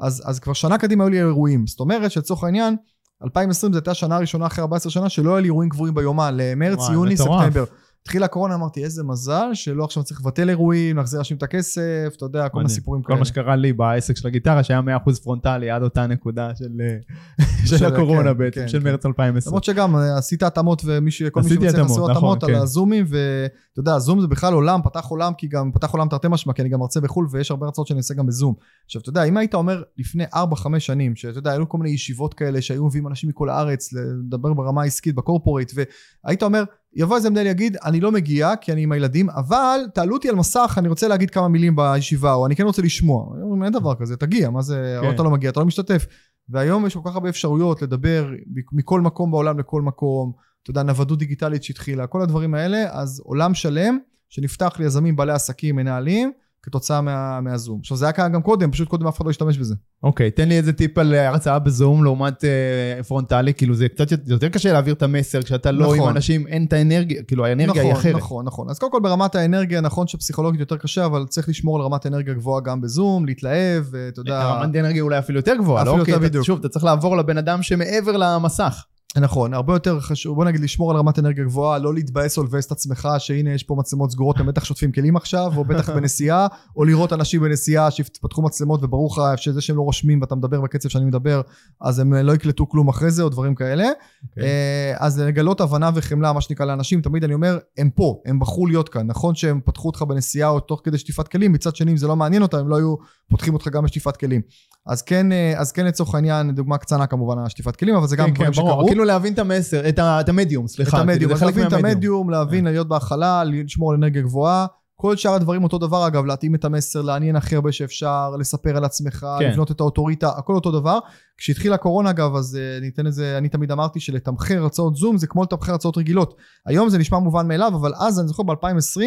אז, אז כבר שנה קדימה היו לי אירועים. זאת אומרת שלצורך העניין, 2020 זו הייתה השנה הראשונה אחרי 14 שנה שלא היה לי אירועים קבועים ביומן, למרץ, וואי, יוני, מטורף. ספטמבר. התחילה הקורונה, אמרתי, איזה מזל שלא עכשיו צריך לבטל אירועים, להחזיר אנשים את הכסף, אתה יודע, כל מיני. סיפורים כל כאלה. מה שקרה לי בעסק של הגיטרה, שהיה 100% פרונטלי עד אותה נקודה של הקורונה כן, בעצם, כן, של כן. מרץ 2020. למרות שגם אה, עשית התאמות וכל מי עשיתי שמצליח התאמות, לעשות נכון, התאמות על. הזומים ואתה יודע זום זה בכלל עולם פתח עולם כי גם פתח עולם תרתי משמע כי אני גם מרצה בחו"ל ויש הרבה הרצאות שאני עושה גם בזום. עכשיו אתה יודע אם היית אומר לפני 4-5 שנים שאתה יודע היו כל מיני ישיבות כאלה שהיו מביאים אנשים מכל הארץ לדבר ברמה העסקית בקורפורייט והיית אומר יבוא איזה מנהל יגיד אני לא מגיע כי אני עם הילדים אבל תעלו אותי על מסך אני רוצה להגיד כמה מילים בישיבה או אני כן רוצה לשמוע. אין דבר כזה תגיע מה זה כן. אתה לא מגיע אתה לא משתתף. והיום יש כל כך הרבה אפשרויות לדבר מכל מקום בעולם לכל מקום, אתה יודע, נוודות דיגיטלית שהתחילה, כל הדברים האלה, אז עולם שלם שנפתח ליזמים, בעלי עסקים, מנהלים, כתוצאה מה, מהזום. עכשיו זה היה קיים גם קודם, פשוט קודם אף אחד לא השתמש בזה. אוקיי, תן לי איזה טיפ על אה, הרצאה בזום לעומת אה, פרונטלי, כאילו זה קצת יותר- קשה להעביר את המסר כשאתה לא נכון. עם אנשים, אין את האנרגיה, כאילו האנרגיה היא נכון, אחרת. נכון, נכון. אז קודם כל ברמת האנרגיה, נכון שפסיכולוגית יותר קשה, אבל צריך לשמור על רמת אנרגיה גבוהה גם בזום, להתלהב, ואתה יודע... רמת אנרגיה אולי אפילו יותר גבוהה, לא? אפילו יותר כי אתה- בדיוק. שוב, אתה צריך לעבור לבן אדם שמעבר למסך. נכון, הרבה יותר חשוב, בוא נגיד לשמור על רמת אנרגיה גבוהה, לא להתבאס או לבאס את עצמך שהנה יש פה מצלמות סגורות, הם בטח שוטפים כלים עכשיו, או בטח בנסיעה, או לראות אנשים בנסיעה שפתחו מצלמות וברור לך שזה שהם לא רושמים ואתה מדבר בקצב שאני מדבר, אז הם לא יקלטו כלום אחרי זה, או דברים כאלה. אוקיי. אה, אז לגלות הבנה וחמלה, מה שנקרא לאנשים, תמיד אני אומר, הם פה, הם בחרו להיות כאן. נכון שהם פתחו אותך בנסיעה או תוך כדי שטיפת כלים, מצד שני, אם זה לא מעניין אותם, הם לא היו פותחים אותך גם בשטיפת כלים. אז כן, אה, אז כן לצורך העניין, דוגמה קטנה כמובן, השטיפת כלים, אבל זה גם כן, דברים כן, שקרו. כאילו להבין את המסר, את את המדיום, את סליחה. המדיום, כאילו, להבין את. המדיום, להבין, להיות בהכלה, לשמור על אנרגיה גבוהה, כל שאר הדברים אותו דבר אגב, להתאים את המסר, לעניין הכי הרבה שאפשר, לספר על עצמך, כן. לבנות את האוטוריטה, הכל אותו דבר. כשהתחילה הקורונה אגב, אז אה, אני אתן את זה, אני תמיד אמרתי שלתמחר הרצאות זום זה כמו לתמחר הרצאות רגילות. היום זה נשמע מובן מאליו, אבל אז אני זוכר ב-2020,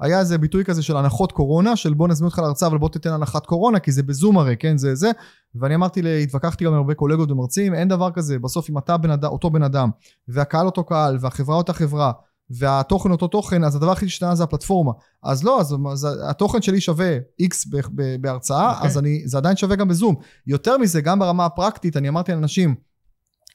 היה איזה ביטוי כזה של הנחות קורונה, של בוא נזמין אותך להרצאה אבל בוא תיתן הנחת קורונה, כי זה בזום הרי, כן, זה זה. ואני אמרתי, התווכחתי גם עם הרבה קולגות ומרצים, אין דבר כזה, בסוף אם אתה בן אדם, אותו בן אדם, והקהל אותו קהל, והחברה אותה חברה, והתוכן אותו תוכן, אז הדבר הכי שהשתנה זה הפלטפורמה. אז לא, אז, אז התוכן שלי שווה X ב- ב- בהרצאה, אוקיי. אז אני, זה עדיין שווה גם בזום. יותר מזה, גם ברמה הפרקטית, אני אמרתי לאנשים,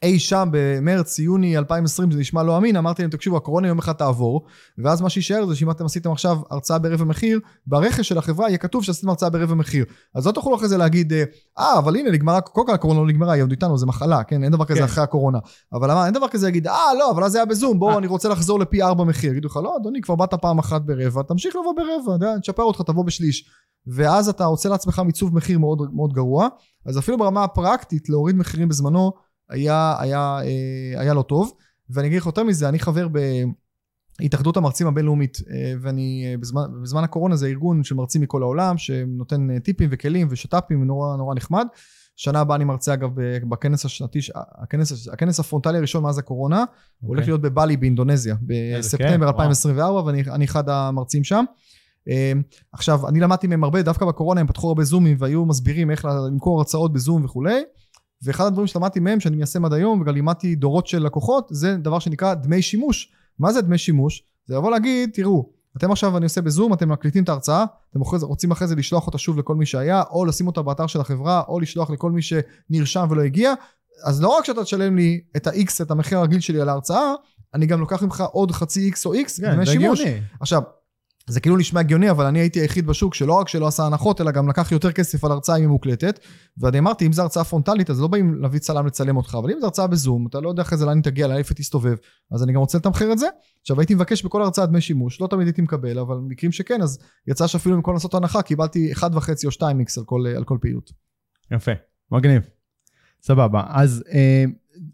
אי שם במרץ, יוני 2020, זה נשמע לא אמין, אמרתי להם, תקשיבו, הקורונה יום אחד תעבור, ואז מה שיישאר זה שאם אתם עשיתם עכשיו הרצאה ברבע מחיר, ברכש של החברה יהיה כתוב שעשיתם הרצאה ברבע מחיר. אז לא תוכלו אחרי זה להגיד, אה, אבל הנה, נגמרה, קודם כל הקורונה לא נגמרה, היא עוד איתנו, זה מחלה, כן, אין דבר כזה כן. אחרי הקורונה. אבל אמר, אין דבר כזה להגיד, אה, לא, אבל אז זה היה בזום, בוא, אה. אני רוצה לחזור לפי ארבע מחיר. יגידו לך, לא, אדוני, כבר באת פעם אחת ברבע, תמשיך לבוא ברבע, נשפר אותך, תבוא בשליש. ואז אתה עושה לעצמך מיצוב מחיר מאוד, מאוד גרוע. אז אפילו ברמה הפרקטית, להוריד מחירים בזמנו, היה, היה, אה, היה לא טוב. ואני אגיד לך יותר מזה, אני חבר בהתאחדות המרצים הבינלאומית, אה, ואני, אה, בזמן, בזמן הקורונה זה ארגון של מרצים מכל העולם, שנותן טיפים וכלים ושת"פים, נורא נורא נחמד. שנה הבאה אני מרצה אגב בכנס השנתי, הכנס, הכנס הפרונטלי הראשון מאז הקורונה, הולך אוקיי. להיות בבלי באינדונזיה, בספטמבר וואו. 2024, ואני אני אחד המרצים שם. עכשיו, אני למדתי מהם הרבה, דווקא בקורונה הם פתחו הרבה זומים והיו מסבירים איך למכור הרצאות בזום וכולי. ואחד הדברים שלמדתי מהם, שאני מיישם עד היום, וגם לימדתי דורות של לקוחות, זה דבר שנקרא דמי שימוש. מה זה דמי שימוש? זה לבוא להגיד, תראו, אתם עכשיו, אני עושה בזום, אתם מקליטים את ההרצאה, אתם רוצים אחרי זה לשלוח אותה שוב לכל מי שהיה, או לשים אותה באתר של החברה, או לשלוח לכל מי שנרשם ולא הגיע, אז לא רק שאתה תשלם לי את ה-X, את המחיר הרגיל שלי על ההרצאה, אני גם לוקח ממך עוד חצי X או X, כן, דמי שימוש. עכשיו, זה כאילו נשמע הגיוני, אבל אני הייתי היחיד בשוק שלא רק שלא עשה הנחות, אלא גם לקח יותר כסף על הרצאה אם היא מוקלטת. ואני אמרתי, אם זו הרצאה פרונטלית, אז לא באים להביא צלם לצלם אותך, אבל אם זו הרצאה בזום, אתה לא יודע אחרי זה לאן תגיע, לאן איפה תסתובב, אז אני גם רוצה לתמחר את זה. עכשיו, הייתי מבקש בכל הרצאה דמי שימוש, לא תמיד הייתי מקבל, אבל במקרים שכן, אז יצא שאפילו במקום לעשות הנחה, קיבלתי 1.5 או 2x על כל, על כל פעילות. יפה, מגניב. סבבה, אז אה,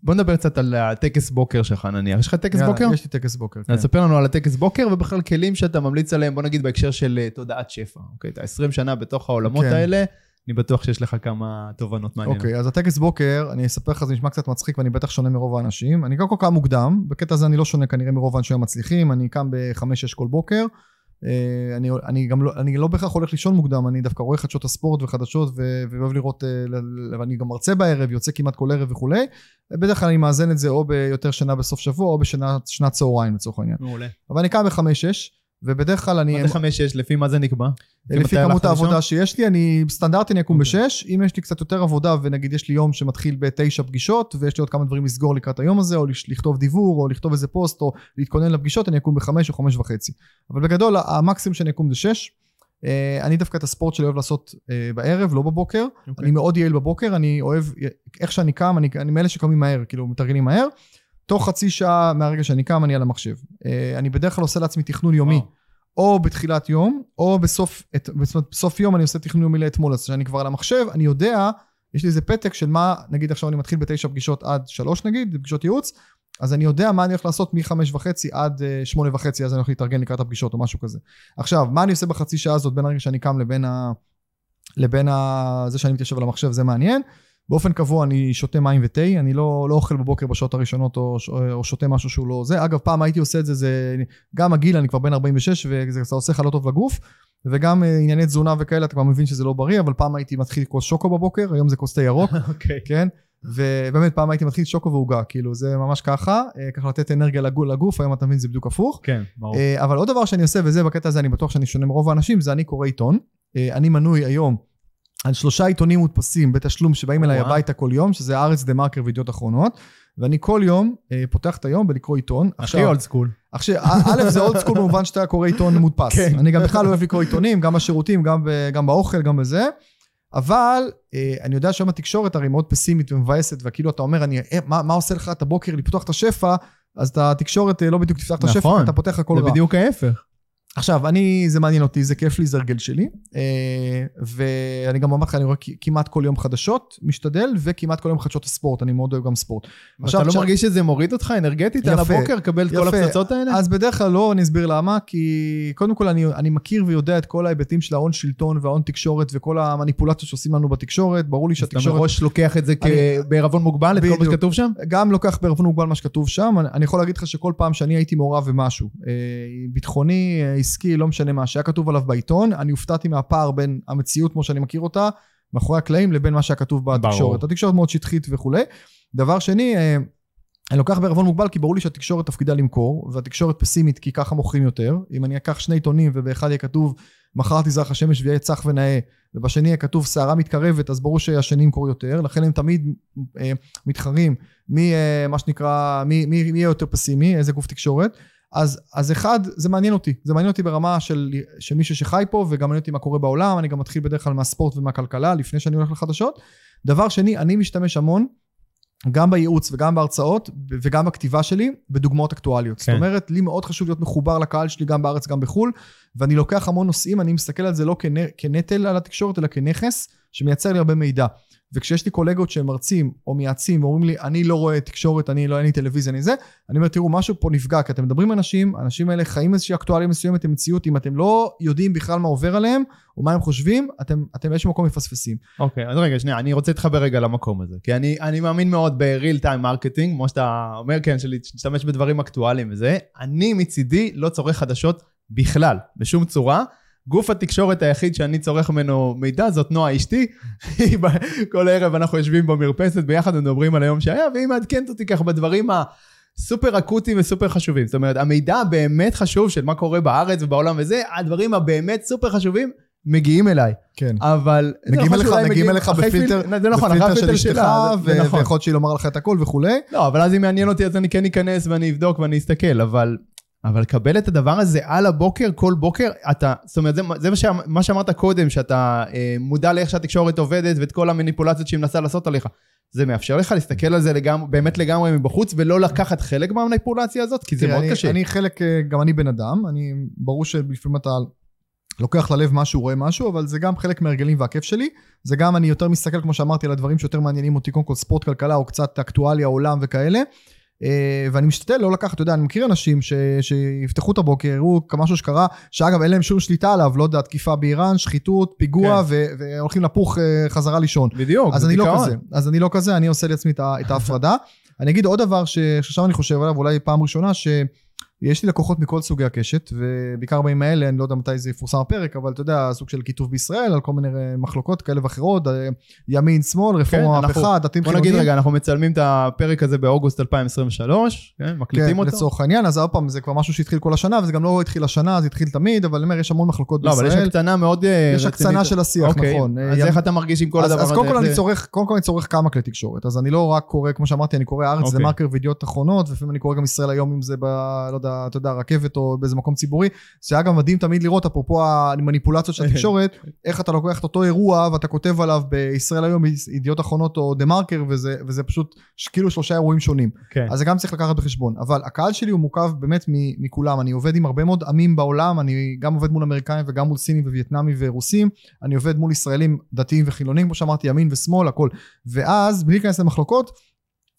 בוא נדבר קצת על הטקס בוקר שלך נניח. יש לך טקס יאללה, בוקר? יש לי טקס בוקר, כן. אז ספר לנו על הטקס בוקר ובכלל כלים שאתה ממליץ עליהם, בוא נגיד בהקשר של אה, תודעת שפע. אוקיי, אתה 20 שנה בתוך העולמות כן. האלה, אני בטוח שיש לך כמה תובנות מעניינות. אוקיי, אז הטקס בוקר, אני אספר לך, זה נשמע קצת מצחיק ואני בטח שונה מרוב האנשים. אני קודם כל קם מוקדם, בקטע הזה אני לא שונה כנראה מרוב האנשים המצליחים, אני קם ב-5-6 כל בוקר. אה, אני, אני גם לא, אני לא בהכרח הולך לישון מוקדם, אני דווקא רואה חדשות הספורט וחדשות ו- ואוהב לראות, אה, ואני גם מרצה בערב, יוצא כמעט כל ערב וכולי. בדרך כלל אני מאזן את זה או ביותר שנה בסוף שבוע או בשנת שנת צהריים לצורך העניין. מעולה. אבל אני קם ב-5-6, ובדרך כלל אני... מה זה 5-6? לפי מה זה נקבע? לפי כמות העבודה? שיש לי, אני סטנדרטי אני אקום אוקיי. בשש, אם יש לי קצת יותר עבודה ונגיד יש לי יום שמתחיל בתשע פגישות ויש לי עוד כמה דברים לסגור לקראת היום הזה, או לכתוב דיוור, או לכתוב איזה פוסט, או להתכונן לפגישות, אני אקום בחמש או חמש וחצי. אבל בגדול המקסימום שאני אקום זה שש. אה, אני דווקא את הספורט שלי אוהב לעשות אה, בערב, לא בבוקר. אוקיי. אני מאוד יעיל בבוקר, אני אוהב, איך שאני קם, אני, אני מאלה שקמים מהר, כאילו מתארגנים מהר. תוך חצי שעה מהרגע שאני קם אני על המחשב. אה, אני בדרך כלל עושה לעצמי תכנון יומי. או בתחילת יום, או בסוף, בסוף יום אני עושה תכנון יומי לאתמול, אז כשאני כבר על המחשב, אני יודע, יש לי איזה פתק של מה, נגיד עכשיו אני מתחיל בתשע פגישות עד שלוש נגיד, פגישות ייעוץ, אז אני יודע מה אני הולך לעשות מחמש וחצי עד אה, שמונה וחצי, אז אני הולך להתארגן לקראת הפגישות או משהו כזה. עכשיו, מה אני עושה בחצי שעה הזאת בין הרגע שאני קם לבין ה... לבין ה... זה שאני מתיישב על המחשב, זה מעניין. באופן קבוע אני שותה מים ותה, אני לא, לא אוכל בבוקר בשעות הראשונות או, או שותה משהו שהוא לא זה. אגב, פעם הייתי עושה את זה, זה גם הגיל, אני כבר בן 46 וזה עושה לך לא טוב לגוף. וגם אה, ענייני תזונה וכאלה, אתה כבר מבין שזה לא בריא, אבל פעם הייתי מתחיל כוס שוקו בבוקר, היום זה כוס תה ירוק, אוקיי. כן? ובאמת, פעם הייתי מתחיל שוקו ועוגה, כאילו זה ממש ככה, אה, ככה לתת אנרגיה לגוף, לגוף, היום אתה מבין זה בדיוק הפוך. כן, ברור. אה, אבל עוד דבר שאני עושה, וזה בקטע הזה אני בטוח שאני שונה מרוב האנשים, זה אני קורא עיתון. אני מנוי היום על שלושה עיתונים מודפסים בתשלום שבאים אליי. הביתה כל יום, שזה הארץ, דה מרקר וידיעות אחרונות, ואני כל יום אה, פותח את היום בלקרוא עיתון. הכי old school. עכשיו, א', זה old school במובן שאתה קורא עיתון מודפס. כן. אני גם בכלל אוהב לקרוא עיתונים, גם בשירותים, גם, ב, גם באוכל, גם בזה. אבל אה, אני יודע שהיום התקשורת הרי מאוד פסימית ומבאסת, וכאילו אתה אומר, אני, אה, מה, מה עושה לך את הבוקר לפתוח את השפע, אז את התקשורת אה, לא בדיוק תפתח את השפע, נכון. אתה פותח הכל זה רע. בדיוק ההפך. עכשיו, אני, זה מעניין אותי, זה כיף לי, זה הרגל שלי. אה, ואני גם אמרתי לך, אני רואה כמעט כל יום חדשות, משתדל, וכמעט כל יום חדשות הספורט, אני מאוד אוהב גם ספורט. עכשיו, אתה לא מרגיש שזה מוריד אותך אנרגטית על הבוקר, לקבל את כל הפצצות האלה? אז בדרך כלל לא, אני אסביר למה, כי קודם כל אני, אני מכיר ויודע את כל ההיבטים של ההון שלטון וההון תקשורת וכל המניפולציות שעושים לנו בתקשורת, ברור לי שהתקשורת... אתה מראש לוקח את זה בערבון מוגבל, את כל מה שכתוב שם? גם לוקח בערבון מוגבל מה שכתוב שם, אני יכול להגיד לך שכל פעם שאני הייתי מעורב במשהו, אה, ביטחוני, עסקי, לא משנה מה, שהיה כתוב עליו בעיתון, אני הופתעתי מהפער בין המציאות כמו שאני מכיר אותה, מאחורי הקלעים, לבין מה שהיה כתוב בתקשורת. ברור. התקשורת מאוד שטחית וכולי. דבר שני, אה, אני לוקח בערבון מוגבל כי ברור לי שהתקשורת תפקידה למכור, והתקשורת פסימית כי ככה מוכרים יותר. אם אני אקח שני עיתונים ובאחד יהיה כתוב מחר תזרח השמש ויהיה צח ונאה, ובשני יהיה כתוב סערה מתקרבת, אז ברור שהשני ימכור יותר, לכן הם תמיד אה, מתחרים מי, אה, מה שנקרא, מי, מי, מי יהיה יותר פסימי, איזה גוף תקשורת. אז, אז אחד, זה מעניין אותי. זה מעניין אותי ברמה של, של מישהו שחי פה, וגם מעניין אותי מה קורה בעולם. אני גם מתחיל בדרך כלל מהספורט ומהכלכלה, לפני שאני הולך לחדשות. דבר שני, אני משתמש המון, גם בייעוץ וגם בהרצאות, וגם בכתיבה שלי, בדוגמאות אקטואליות. כן. זאת אומרת, לי מאוד חשוב להיות מחובר לקהל שלי גם בארץ, גם בחו"ל, ואני לוקח המון נושאים, אני מסתכל על זה לא כנטל על התקשורת, אלא כנכס שמייצר לי הרבה מידע. וכשיש לי קולגות שהם מרצים או מייעצים ואומרים לי, אני לא רואה תקשורת, אני לא, אין לי טלוויזיה, אני זה, אני אומר, תראו, משהו פה נפגע, כי אתם מדברים עם אנשים, האנשים האלה חיים איזושהי אקטואליה מסוימת עם מציאות, אם אתם לא יודעים בכלל מה עובר עליהם, או מה הם חושבים, אתם, אתם באיזשהו מקום מפספסים. אוקיי, okay, אז רגע, שנייה, אני רוצה להתחבר רגע למקום הזה, כי אני, אני מאמין מאוד ב-real time marketing, כמו שאתה אומר, כן, של להשתמש בדברים אקטואליים וזה, אני מצידי לא צורך חדשות בכלל, בשום צורה. גוף התקשורת היחיד שאני צורך ממנו מידע זאת נועה אשתי. כל ערב אנחנו יושבים במרפסת ביחד ומדברים על היום שהיה, והיא מעדכנת אותי ככה בדברים הסופר אקוטיים וסופר חשובים. זאת אומרת, המידע הבאמת חשוב של מה קורה בארץ ובעולם וזה, הדברים הבאמת סופר חשובים מגיעים אליי. כן. אבל... מגיעים אליך, מגיעים אליך בפילטר, זה נכון, בפילטר של אשתך, נכון. ויכול להיות שהיא לומר לך את הכל וכולי. לא, אבל אז אם מעניין אותי אז אני כן אכנס ואני אבדוק ואני אסתכל, אבל אבל לקבל את הדבר הזה על הבוקר, כל בוקר, אתה, זאת אומרת, זה, זה מה, ש, מה שאמרת קודם, שאתה אה, מודע לאיך שהתקשורת עובדת ואת כל המניפולציות שהיא מנסה לעשות עליך. זה מאפשר לך להסתכל על זה לגמרי, באמת לגמרי מבחוץ, ולא לקחת חלק מהמניפולציה הזאת? כי זה מאוד אני, קשה. אני חלק, אה, גם אני בן אדם, אני, ברור שלפעמים אתה לוקח ללב משהו, רואה משהו, אבל זה גם חלק מהרגלים והכיף שלי. זה גם, אני יותר מסתכל, כמו שאמרתי, על הדברים שיותר מעניינים אותי, קודם כל ספורט, כלכלה, או קצת אקטואליה, עולם וכאלה. אה, ואני משתדל לא לקחת, אתה יודע, אני מכיר אנשים ש, שיפתחו את הבוקר, יראו משהו שקרה, שאגב אין להם שום שליטה עליו, לא יודע, תקיפה באיראן, שחיתות, פיגוע, כן. ו, והולכים לפוך אה, חזרה לישון. בדיוק, אז אני לא כזה, אז אני לא כזה, אני עושה לעצמי את ההפרדה. אני אגיד עוד דבר שעכשיו אני חושב עליו, אולי פעם ראשונה, ש... יש לי לקוחות מכל סוגי הקשת, ובעיקר בימים האלה, אני לא יודע מתי זה יפורסם הפרק, אבל אתה יודע, סוג של כיתוב בישראל, על כל מיני מחלוקות כאלה ואחרות, אה, ימין, שמאל, רפורמה, כן, מהפכה, דתיים חילונים. בוא נגיד רגע, אנחנו מצלמים את הפרק הזה באוגוסט 2023, כן, מקליטים כן, אותו. כן, לצורך העניין, אז עוד פעם, זה כבר משהו שהתחיל כל השנה, וזה גם לא התחיל השנה, זה התחיל תמיד, אבל אני אומר, יש המון מחלוקות לא, בישראל. לא, אבל יש הקצנה מאוד רצינית. יש הקצנה של השיח, אוקיי. נכון. אז איך אתה מרגיש עם כל הדבר הזה? אז קודם כל אני צורך, כמה כלי תקשורת, אז אני לא רק קורא, כמו שאמרתי, אני קורא הארץ, זה מרקר וידיעות אחרונות, ולפעמים אני קורא גם ישראל היום, אם זה ב... לא יודע, אתה יודע, רכבת או באיזה מקום ציבורי, זה אגב מדהים תמיד לראות, אפרופו המניפולציות של התקשורת, איך אתה לוקח את אותו אירוע ואתה כותב עליו בישראל היום, ידיעות אחרונות או דה מרקר, וזה, וזה פשוט כאילו שלושה אירועים שונים. כן. אז זה גם צריך לקחת בחשבון. אבל הקהל שלי הוא מורכב באמת מכולם, אני עובד עם הרבה מאוד עמים בעולם, אני גם עובד מול אמריקאים וגם מול סינים ווייטנאמים ורוסים, אני עובד מול ישראלים דתיים וחילונים, כמו שאמרתי, ימין ושמאל, הכל. ואז, בלי להיכנס למחלוקות,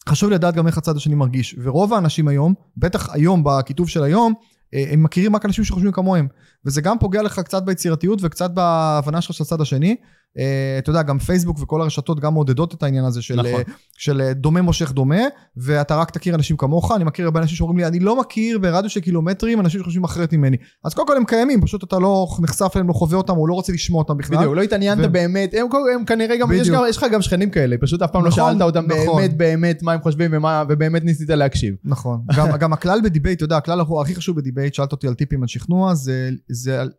חשוב לדעת גם איך הצד השני מרגיש. ורוב האנשים היום, בטח היום בכיתוב של היום, אה, הם מכירים רק אנשים שחושבים כמוהם. וזה גם פוגע לך קצת ביצירתיות וקצת בהבנה שלך של הצד השני. Uh, אתה יודע, גם פייסבוק וכל הרשתות גם מעודדות את העניין הזה של, נכון. uh, של uh, דומה מושך דומה, ואתה רק תכיר אנשים כמוך. אני מכיר הרבה אנשים שאומרים לי, אני לא מכיר ברדיו של קילומטרים אנשים שחושבים אחרת ממני. אז קודם כל הם קיימים, פשוט אתה לא נחשף אליהם, לא חווה אותם, או לא רוצה לשמוע אותם בכלל. בדיוק, לא התעניינת ו... באמת, הם, הם כנראה גם, יש, יש לך גם שכנים כאלה, פשוט אף פעם לא נכון, לא שאלת אותם נכון. באמת באמת מה הם חושבים ומה, ובאמת ניסית להקשיב. נכון, גם, גם הכלל ב debate, אתה יודע, הכלל הכי חשוב ב debate, שאלת אותי על טיפים על שכנוע, זה, זה על,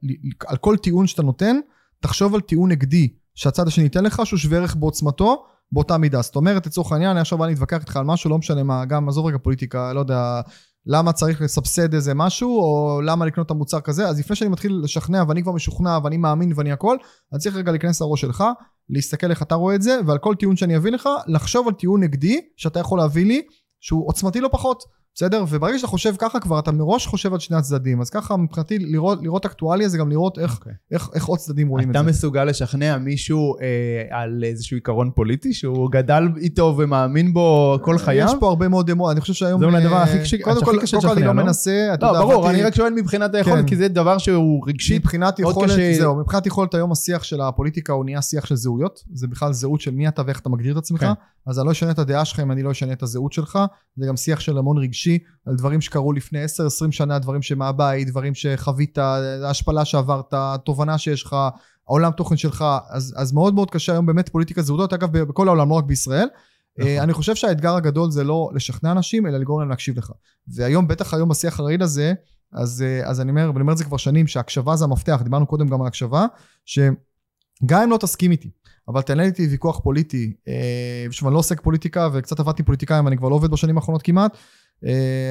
על כל טיעון שאתה נותן, תחשוב על טיעון נגדי שהצד השני ייתן לך, שהוא שווה ערך בעוצמתו, באותה מידה. זאת אומרת, לצורך העניין, אני עכשיו בא להתווכח איתך על משהו, לא משנה מה, גם עזוב רגע פוליטיקה, לא יודע, למה צריך לסבסד איזה משהו, או למה לקנות את המוצר כזה, אז לפני שאני מתחיל לשכנע, ואני כבר משוכנע, ואני מאמין, ואני הכל, אני צריך רגע להיכנס לראש שלך, להסתכל איך אתה רואה את זה, ועל כל טיעון שאני אביא לך, לחשוב על טיעון נגדי, שאתה יכול להביא לי, שהוא עוצמתי לא פחות. בסדר? וברגע שאתה חושב ככה כבר, אתה מראש חושב על שני הצדדים. אז ככה מבחינתי לראות, לראות אקטואליה זה גם לראות איך, אוקיי. איך, איך עוד צדדים רואים את אתה זה. מסוגל לשכנע מישהו אה, על איזשהו עיקרון פוליטי שהוא גדל איתו ומאמין בו כל חייו? יש פה הרבה מאוד אמון, אני חושב שהיום... זה אולי הדבר אה, הכי קשה- קודם כל, קודם כל אני לא לא? מנסה, אתה לא, יודע, ברור, עבדתי- אני רק שואל מבחינת היכולת, כן. כי זה דבר שהוא רגשית. מבחינת יכולת, זהו, מבחינת יכולת היום השיח של הפוליטיקה הוא נהיה שיח של זהויות, זה בכלל זהות של מי אתה ואיך אתה מגדיר את עצמך, כן. אז אני לא אשנה את הדעה שלך אם אני לא אשנה את הזהות שלך, זה גם שיח של המון רגשי, על דברים שקרו לפני 10-20 שנה, דברים שמהבית, דברים שחווית, ההשפלה שעברת, התובנה שיש לך, העולם תוכן שלך, אז, אז מאוד מאוד קשה היום באמת פוליטיקה זהותות, אגב בכל העולם, לא רק בישראל. נכון. אה, אני חושב שהאתגר הגדול זה לא לשכנע אנשים, אלא לגרום להם להקשיב לך. והיום, בטח היום בשיח הרעיל הזה, אז, אה, אז אני אומר, ואני אומר את זה כבר שנים, שהקשבה זה המפתח, דיברנו קודם גם על הקשבה, שגם אם לא תסכים איתי, אבל תנהל איתי ויכוח פוליטי, אה, שוב, אני לא עוסק פוליטיקה, וקצת עבדתי פוליטיקאים, אני כבר לא עובד בשנים האחרונות כמעט, אה,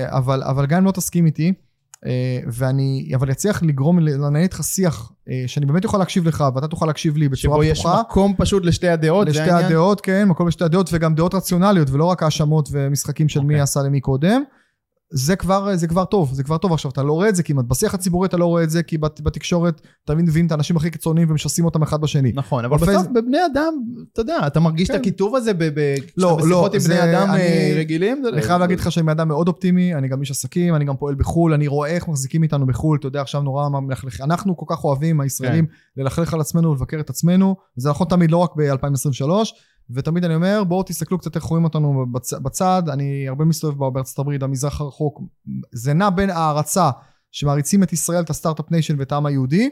אבל, אבל גם אם לא תסכים איתי, אה, ואני, אבל יצליח לגרום, לנהל איתך שיח, אה, שאני באמת אוכל להקשיב לך, ואתה תוכל להקשיב לי בצורה שבו יש פתוחה. מקום פשוט לשתי הדעות, לשתי? הדעות, כן, מקום לשתי הדעות, וגם דעות רציונליות, ולא רק האשמות ומשחקים של מי אוקיי. עשה למי קודם. זה כבר, זה כבר טוב, זה כבר טוב עכשיו, אתה לא רואה את זה כמעט, בשיח הציבורי אתה לא רואה את זה, כי בת- בתקשורת תמיד מביאים את האנשים הכי קיצוניים ומשסים אותם אחד בשני. נכון, אבל בפייס- בסוף בבני אדם, אתה יודע, אתה מרגיש את כן. הקיטוב הזה ב- ב- לא, בשיחות עם זה- בני אדם אני- אה, רגילים? זה- אני חייב להגיד לך שאני אדם מאוד אופטימי, אני גם איש עסקים, אני גם פועל בחו"ל, אני רואה איך מחזיקים איתנו בחו"ל, אתה יודע, עכשיו נורא מלכלך, אנחנו כל כך אוהבים, הישראלים, כן. ללכלך על עצמנו ולבקר את עצמנו, וזה נכון תמיד, לא רק ב-2023, ותמיד אני אומר, בואו תסתכלו קצת איך רואים אותנו בצ, בצד, אני הרבה מסתובב בארצות הברית, במזרח הרחוק, זה נע בין הערצה שמעריצים את ישראל, את ה start-up nation ואת העם היהודי,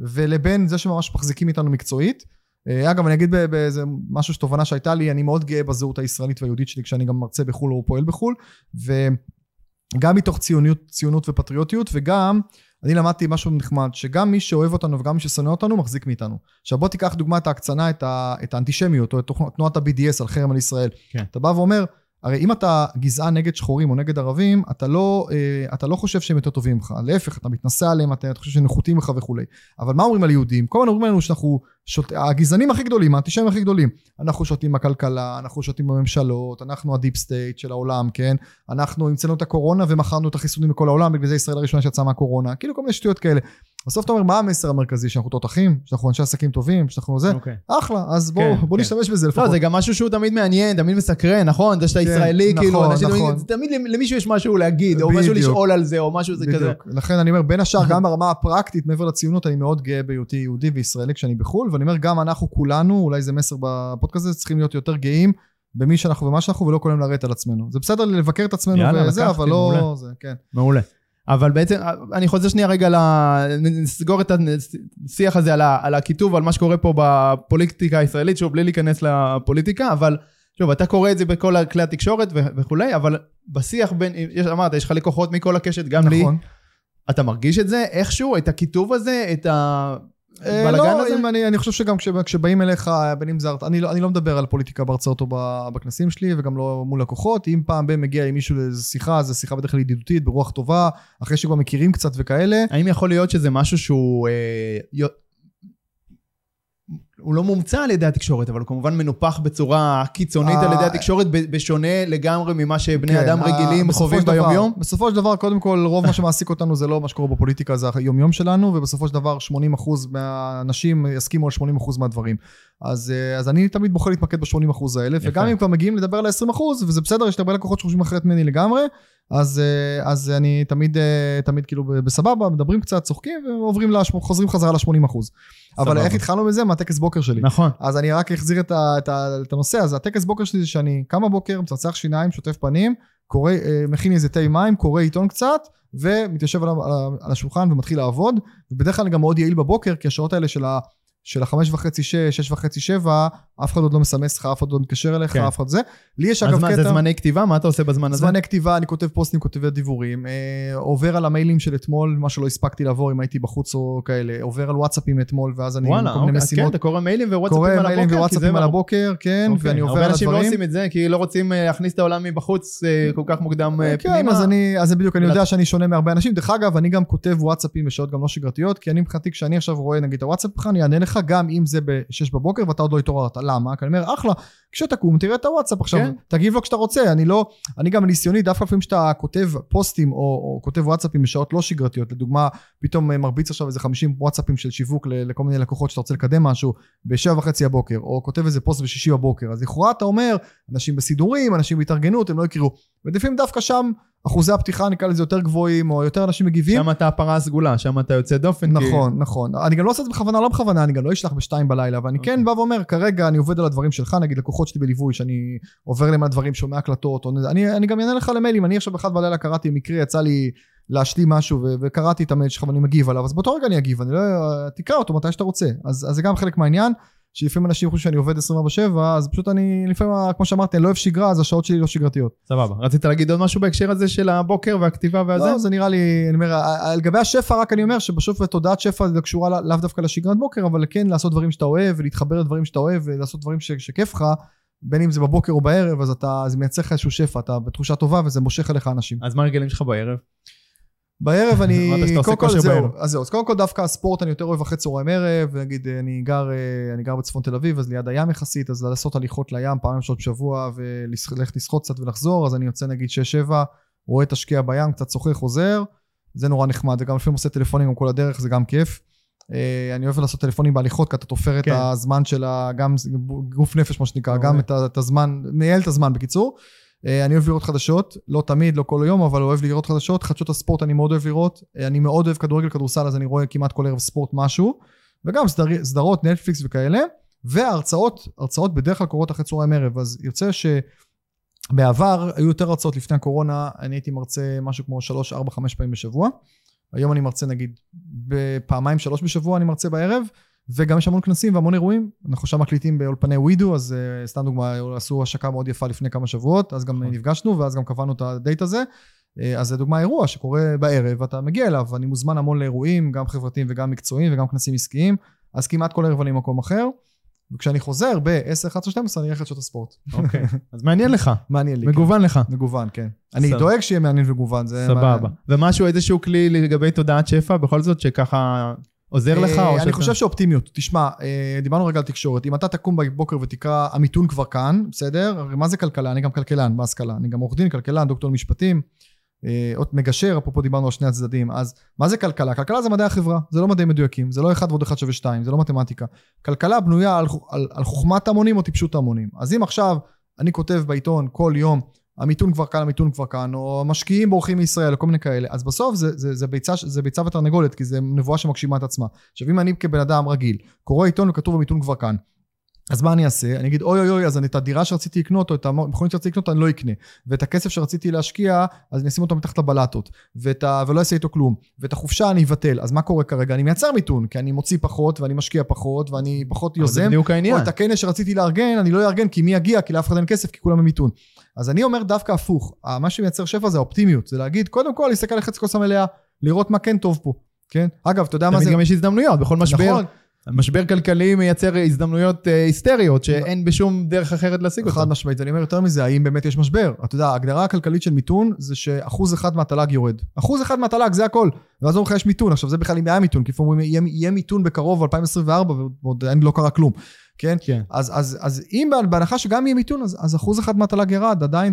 ולבין זה שממש מחזיקים מאיתנו מקצועית. אה, אגב, אני אגיד באיזה משהו שתובנה שהייתה לי, אני מאוד גאה בזהות הישראלית והיהודית שלי כשאני גם מרצה בחו"ל או פועל בחו"ל, וגם מתוך ציוניות, ציונות ופטריוטיות, וגם אני למדתי משהו נחמד, שגם מי שאוהב אותנו וגם מי ששונא אותנו מחזיק מאיתנו. עכשיו בוא תיקח דוגמא את ההקצנה, את, ה, את האנטישמיות, או את תנועת ה-BDS על חרם על ישראל. כן. אתה בא ואומר, הרי אם אתה גזען נגד שחורים או נגד ערבים, אתה לא, אה, אתה לא חושב שהם יותר טובים ממך, להפך, אתה מתנשא עליהם, אתה, אתה חושב שהם נחותים ממך וכולי. אבל מה אומרים על יהודים? כל הזמן אומרים לנו שאנחנו, שוט... הגזענים הכי גדולים, האנטישמים הכי גדולים, אנחנו שולטים בכלכלה, אנחנו שולטים בממשלות, אנחנו ה deep state של העולם, כן? אנחנו המצאנו את הקורונה ומכרנו את החיסונים לכל העולם, בגלל זה ישראל הראשונה שיצאה מהקורונה, כאילו כל מיני שטויות כאלה. בסוף אתה אומר, מה המסר המרכזי? שאנחנו תותחים? שאנחנו אנשי עסקים טובים? שאנחנו זה? אוקיי. אחלה, אז בוא, כן, בוא כן. נשתמש בזה לפחות. לא, זה גם משהו שהוא תמיד מעניין, תמיד מסקרן, נכון? זה שאתה כן, ישראלי, נכון, כאילו, אנשים תמיד- נכון. זה תמיד למישהו יש משהו להגיד, או משהו. לשאול על זה, או משהו זה כזה. לכן אני אומר, בין השאר, גם ברמה הפרקטית, מעבר לציונות, אני מאוד גאה בהיותי יהודי וישראלי כשאני בחו"ל, ואני אומר, גם אנחנו כולנו, אולי זה מסר בפודקאסט הזה, צריכים להיות יותר גאים במי שאנחנו ומה שאנחנו, ולא כל היום לרדת על עצמנו. זה בסדר לבקר את עצמנו יאללה, וזה, לקחתי, אבל לא... מעולה. זה, כן. מעולה. אבל בעצם, אני חוזר שנייה רגע, נסגור את השיח הזה על ה- על הקיטוב, על מה שקורה פה בפוליטיקה הישראלית, שוב, בלי להיכנס לפוליטיקה, אבל שוב, אתה קורא את זה בכל כלי התקשורת וכולי, אבל בשיח בין, יש- אמרת, יש לך לקוחות מכל הקשת, גם לי, נכון. אתה מרגיש את זה איכשהו, את הקיטוב הזה, את אה, הבלאגן לא, הזה? אם אני, אני חושב שגם כש, כשבאים אליך, בין אם זה, אני, לא, אני לא מדבר על פוליטיקה בהרצאות או בכנסים שלי, וגם לא מול לקוחות. אם פעם ב- מגיע עם מישהו לאיזו שיחה, זו שיחה בדרך כלל ידידותית, ברוח טובה, אחרי שכבר מכירים קצת וכאלה. האם יכול להיות שזה משהו שהוא... אה, הוא לא מומצא על ידי התקשורת, אבל הוא כמובן מנופח בצורה קיצונית אה, על ידי התקשורת, בשונה לגמרי ממה שבני כן, אדם ה- רגילים חווים ביום-יום. בסופו של דבר, קודם כל, רוב מה שמעסיק אותנו זה לא מה שקורה בפוליטיקה, זה היום-יום שלנו, ובסופו של דבר 80% מהאנשים יסכימו על 80% מהדברים. אז, אה, אז אני תמיד בוחר להתמקד ב-80% האלה, יפה. וגם אם כבר מגיעים לדבר על ה-20%, וזה בסדר, יש הרבה לקוחות שחושבים אחרת ממני לגמרי, אז, אה, אז אני תמיד, אה, תמיד כאילו בסבבה, מדברים קצת, צוחקים, ועוברים, ל- חוזרים חזרה ל-80%. אבל סבבה. איך התחלנו מזה? מהטקס בוקר שלי. נכון. אז אני רק אחזיר את, ה, את, ה, את הנושא, אז הטקס בוקר שלי זה שאני קם בבוקר, מצחצח שיניים, שוטף פנים, קורא, אה, מכין איזה תה מים, קורא עיתון קצת, ומתיישב על, על, על השולחן ומתחיל לעבוד, ובדרך כלל אני גם מאוד יעיל בבוקר, כי השעות האלה של ה... של החמש וחצי, שש, שש וחצי, שבע, אף אחד עוד לא מסמס לך, אף אחד לא מתקשר אליך, כן. אף אחד זה. לי יש אז אגב מה, קטע... זה זמני כתיבה? מה אתה עושה בזמן הזה? זמני כתיבה, אני כותב פוסטים, כותב דיבורים, אה, עובר על המיילים של אתמול, מה שלא הספקתי לעבור אם הייתי בחוץ או כאלה, עובר על וואטסאפים אתמול, ואז אני וואלה, אוקיי, אז כן, משימות, אתה קורא מיילים ווואטסאפים קורא על מיילים הבוקר? כי ווואטסאפים זה על. הבוקר, כן, אוקיי. ואני עובר הרבה על אנשים לא הדברים. עושים את זה, כי לא רוצים אה, להכניס את העולם מבחוץ אה, כל כך מוקדם אה, כן, פנימה. אז אני, אז בדיוק, אני יודע שאני שונה מהרבה אנשים. דרך אגב, אני גם כותב וואטסאפים בשעות גם לא שגרתיות, כי אני מבחינתי, כשאני עכשיו רואה נגיד את הוואטסאפ אני אענה לך, לך, גם אם זה ב-6 בבוקר ואתה עוד לא התעוררת. למה? כי אני אומר, אחלה, כשתקום תראה את הוואטסאפ עכשיו, כן. תגיב לו כשאתה רוצה, אני לא, אני גם מניסיוני, דווקא לפעמים שאתה כותב פוסטים או, או כותב וואטסאפים בשעות לא שגרתיות, לדוגמה, פתאום אה, מרביץ עכשיו איזה 50 וואטסאפים של שיווק לכל מיני לקוחות שאתה רוצה לקדם משהו ב-7 וחצי הבוקר, או כותב איזה פוסט בשישי בבוקר, אז לכאורה אתה אומר, אנשים בסידורים, אנשים בהתארגנות, הם לא יקראו. ולפעמים דווקא שם אחוזי הפתיחה נקרא לזה יותר גבוהים, או יותר אנשים מגיבים. שם אתה הפרה הסגולה, שם אתה יוצא דופן. כי- נכון, נכון. אני גם לא עושה את זה בכוונה, לא בכוונה, אני גם לא אשלח בשתיים בלילה, אבל אני כן אוקיי. בא ואומר, כרגע אני עובד על הדברים שלך, נגיד לקוחות שלי בליווי, שאני עובר להם על דברים, שומע הקלטות, או... אני, אני גם אענה לך למיילים, אני עכשיו באחד בלילה קראתי מקרה, יצא לי להשלים משהו, ו- וקראתי את המייל שלך ואני מגיב עליו, אז באותו רגע אני אגיב, אני לא... תקרא אותו מתי שאתה רוצה. אז, אז זה גם חלק מהעניין, שלפעמים אנשים חושבים שאני עובד 24/7, אז פשוט אני, לפעמים, כמו שאמרתי, אני לא אוהב שגרה, אז השעות שלי לא שגרתיות. סבבה. רצית להגיד עוד משהו בהקשר הזה של הבוקר והכתיבה והזה? לא, זה נראה לי, אני אומר, לגבי השפע רק אני אומר שבסוף תודעת שפע זה קשורה לא- לאו דווקא לשגרת בוקר, אבל כן לעשות דברים שאתה אוהב ולהתחבר לדברים שאתה אוהב ולעשות דברים ש- שכיף לך, בין אם זה בבוקר או בערב, אז אתה, זה מייצר לך איזשהו שפע, אתה בתחושה טובה וזה מושך אליך אנשים. אז מה הרגלים שלך בערב? בערב אני, קודם כל זהו. אז זהו, אז קודם כל דווקא הספורט אני יותר אוהב אחרי צהריים ערב, נגיד אני גר, אה, אני גר בצפון תל אביב, אז ליד הים יחסית, אז לעשות הליכות לים פעמים שעות בשבוע וללכת לשחות קצת ולחזור, אז אני יוצא נגיד 6-7, רואה תשקיע בים, קצת שוחה, חוזר, זה נורא נחמד, וגם לפעמים עושה טלפונים גם כל הדרך, זה גם כיף. אה, אני אוהב לעשות טלפונים בהליכות, כי אתה תופר את כן. הזמן של ה... גם גוף נפש, מה שנקרא. גם את את הזמן, מייעל את הזמן בקיצור. אה, אני אוהב לראות חדשות, לא תמיד, לא כל היום, אבל אוהב לראות חדשות. חדשות הספורט אני מאוד אוהב לראות. אה, אני מאוד אוהב כדורגל, כדורסל, אז אני רואה כמעט כל ערב ספורט משהו. וגם סדר, סדרות, נטפליקס וכאלה. וההרצאות, הרצאות בדרך כלל קורות אחרי צהריים ערב. אז יוצא שבעבר היו יותר הרצאות לפני הקורונה, אני הייתי מרצה משהו כמו 3, 4, 5 פעמים בשבוע. היום אני מרצה נגיד בפעמיים, שלוש בשבוע אני מרצה בערב. וגם יש המון כנסים והמון אירועים. אנחנו שם מקליטים באולפני ווידו, אז uh, סתם דוגמה, עשו השקה מאוד יפה לפני כמה שבועות, אז גם נכון. נפגשנו, ואז גם קבענו את הדייט הזה. Uh, אז זה דוגמה אירוע שקורה בערב, ואתה מגיע אליו, אני מוזמן המון לאירועים, גם חברתיים וגם מקצועיים וגם כנסים עסקיים, אז כמעט כל ערב אני במקום אחר. וכשאני חוזר ב-10, 11, 12, אני אלך לשעות הספורט. אוקיי. אז מעניין לך, מעניין לי. מגוון לך. כן. מגוון, כן. אני. דואג שיהיה מעניין ומגוון. זה סבבה. ומשהו, איזשהו כלי לגבי תודעת שפע, בכל זאת, שככה עוזר לך? או אה, אני שאתה- חושב שאופטימיות. תשמע, אה, דיברנו רגע על תקשורת. אם אתה תקום בבוקר ותקרא, המיתון כבר כאן, בסדר? הרי מה זה כלכלה? אני גם כלכלן בהשכלה. אני גם עורך דין, כלכלן, דוקטור למשפטים. אה, עוד מגשר, אפרופו דיברנו על שני הצדדים. אז מה זה כלכלה? כלכלה זה מדעי החברה, זה לא מדעים מדויקים, זה לא אחד ועוד אחד שווה שתיים, זה לא מתמטיקה. כלכלה בנויה על, על, על חוכמת המונים או טיפשות המונים. אז אם עכשיו אני כותב בעיתון כל יום, המיתון כבר כאן, המיתון כבר כאן, או משקיעים בורחים מישראל, או כל מיני כאלה, אז בסוף זה, זה, זה, ביצה, זה ביצה ותרנגולת, כי זה נבואה שמגשימה את עצמה. עכשיו אם אני כבן אדם רגיל, קורא עיתון וכתוב המיתון כבר כאן, אז מה אני אעשה? אני אגיד אוי אוי אוי, אז אני את הדירה שרציתי לקנות, או את המכונית שרציתי לקנות, אני לא אקנה. ואת הכסף שרציתי להשקיע, אז אני אשים אותו מתחת לבלטות. ה... ולא אעשה איתו כלום. ואת החופשה אני אבטל. אז מה קורה כרגע? אני מייצר מיתון, כי אני מוציא פחות, ואני משקיע פחות, ואני פחות אבל זה יוזם. בדיוק העניין. או את הכנס שרציתי לארגן, אני לא אארגן, כי מי יגיע? כי לאף אחד אין כסף, כי כולם במיתון. אז אני אומר דווקא הפוך. מה שמייצר שפע זה האופטימיות. זה להגיד, קודם כל, להסתכל על חצי כוס המלאה, לראות מה כן טוב פה. כן? אגב, אתה יודע מה תמיד זה... גם יש הזדמנויות, בכל משבר. נכון, משבר כלכלי מייצר הזדמנויות אה, היסטריות, שאין בשום דרך אחרת להשיג אותן. חד משמעית, ואני אומר יותר מזה, האם באמת יש משבר? אתה יודע, ההגדרה הכלכלית של מיתון זה שאחוז אחד מהתל"ג יורד. אחוז אחד מהתל"ג, זה הכל. ואז אומרים לך יש מיתון, עכשיו זה בכלל אם היה מיתון, כי לפעמים אומרים, יהיה, מיתון בקרוב, 2024, ועוד לא קרה כלום. כן? כן. אז, אז, אז אם בהנחה שגם יהיה מיתון, אז, אז אחוז אחד מהתל"ג ירד, עדיין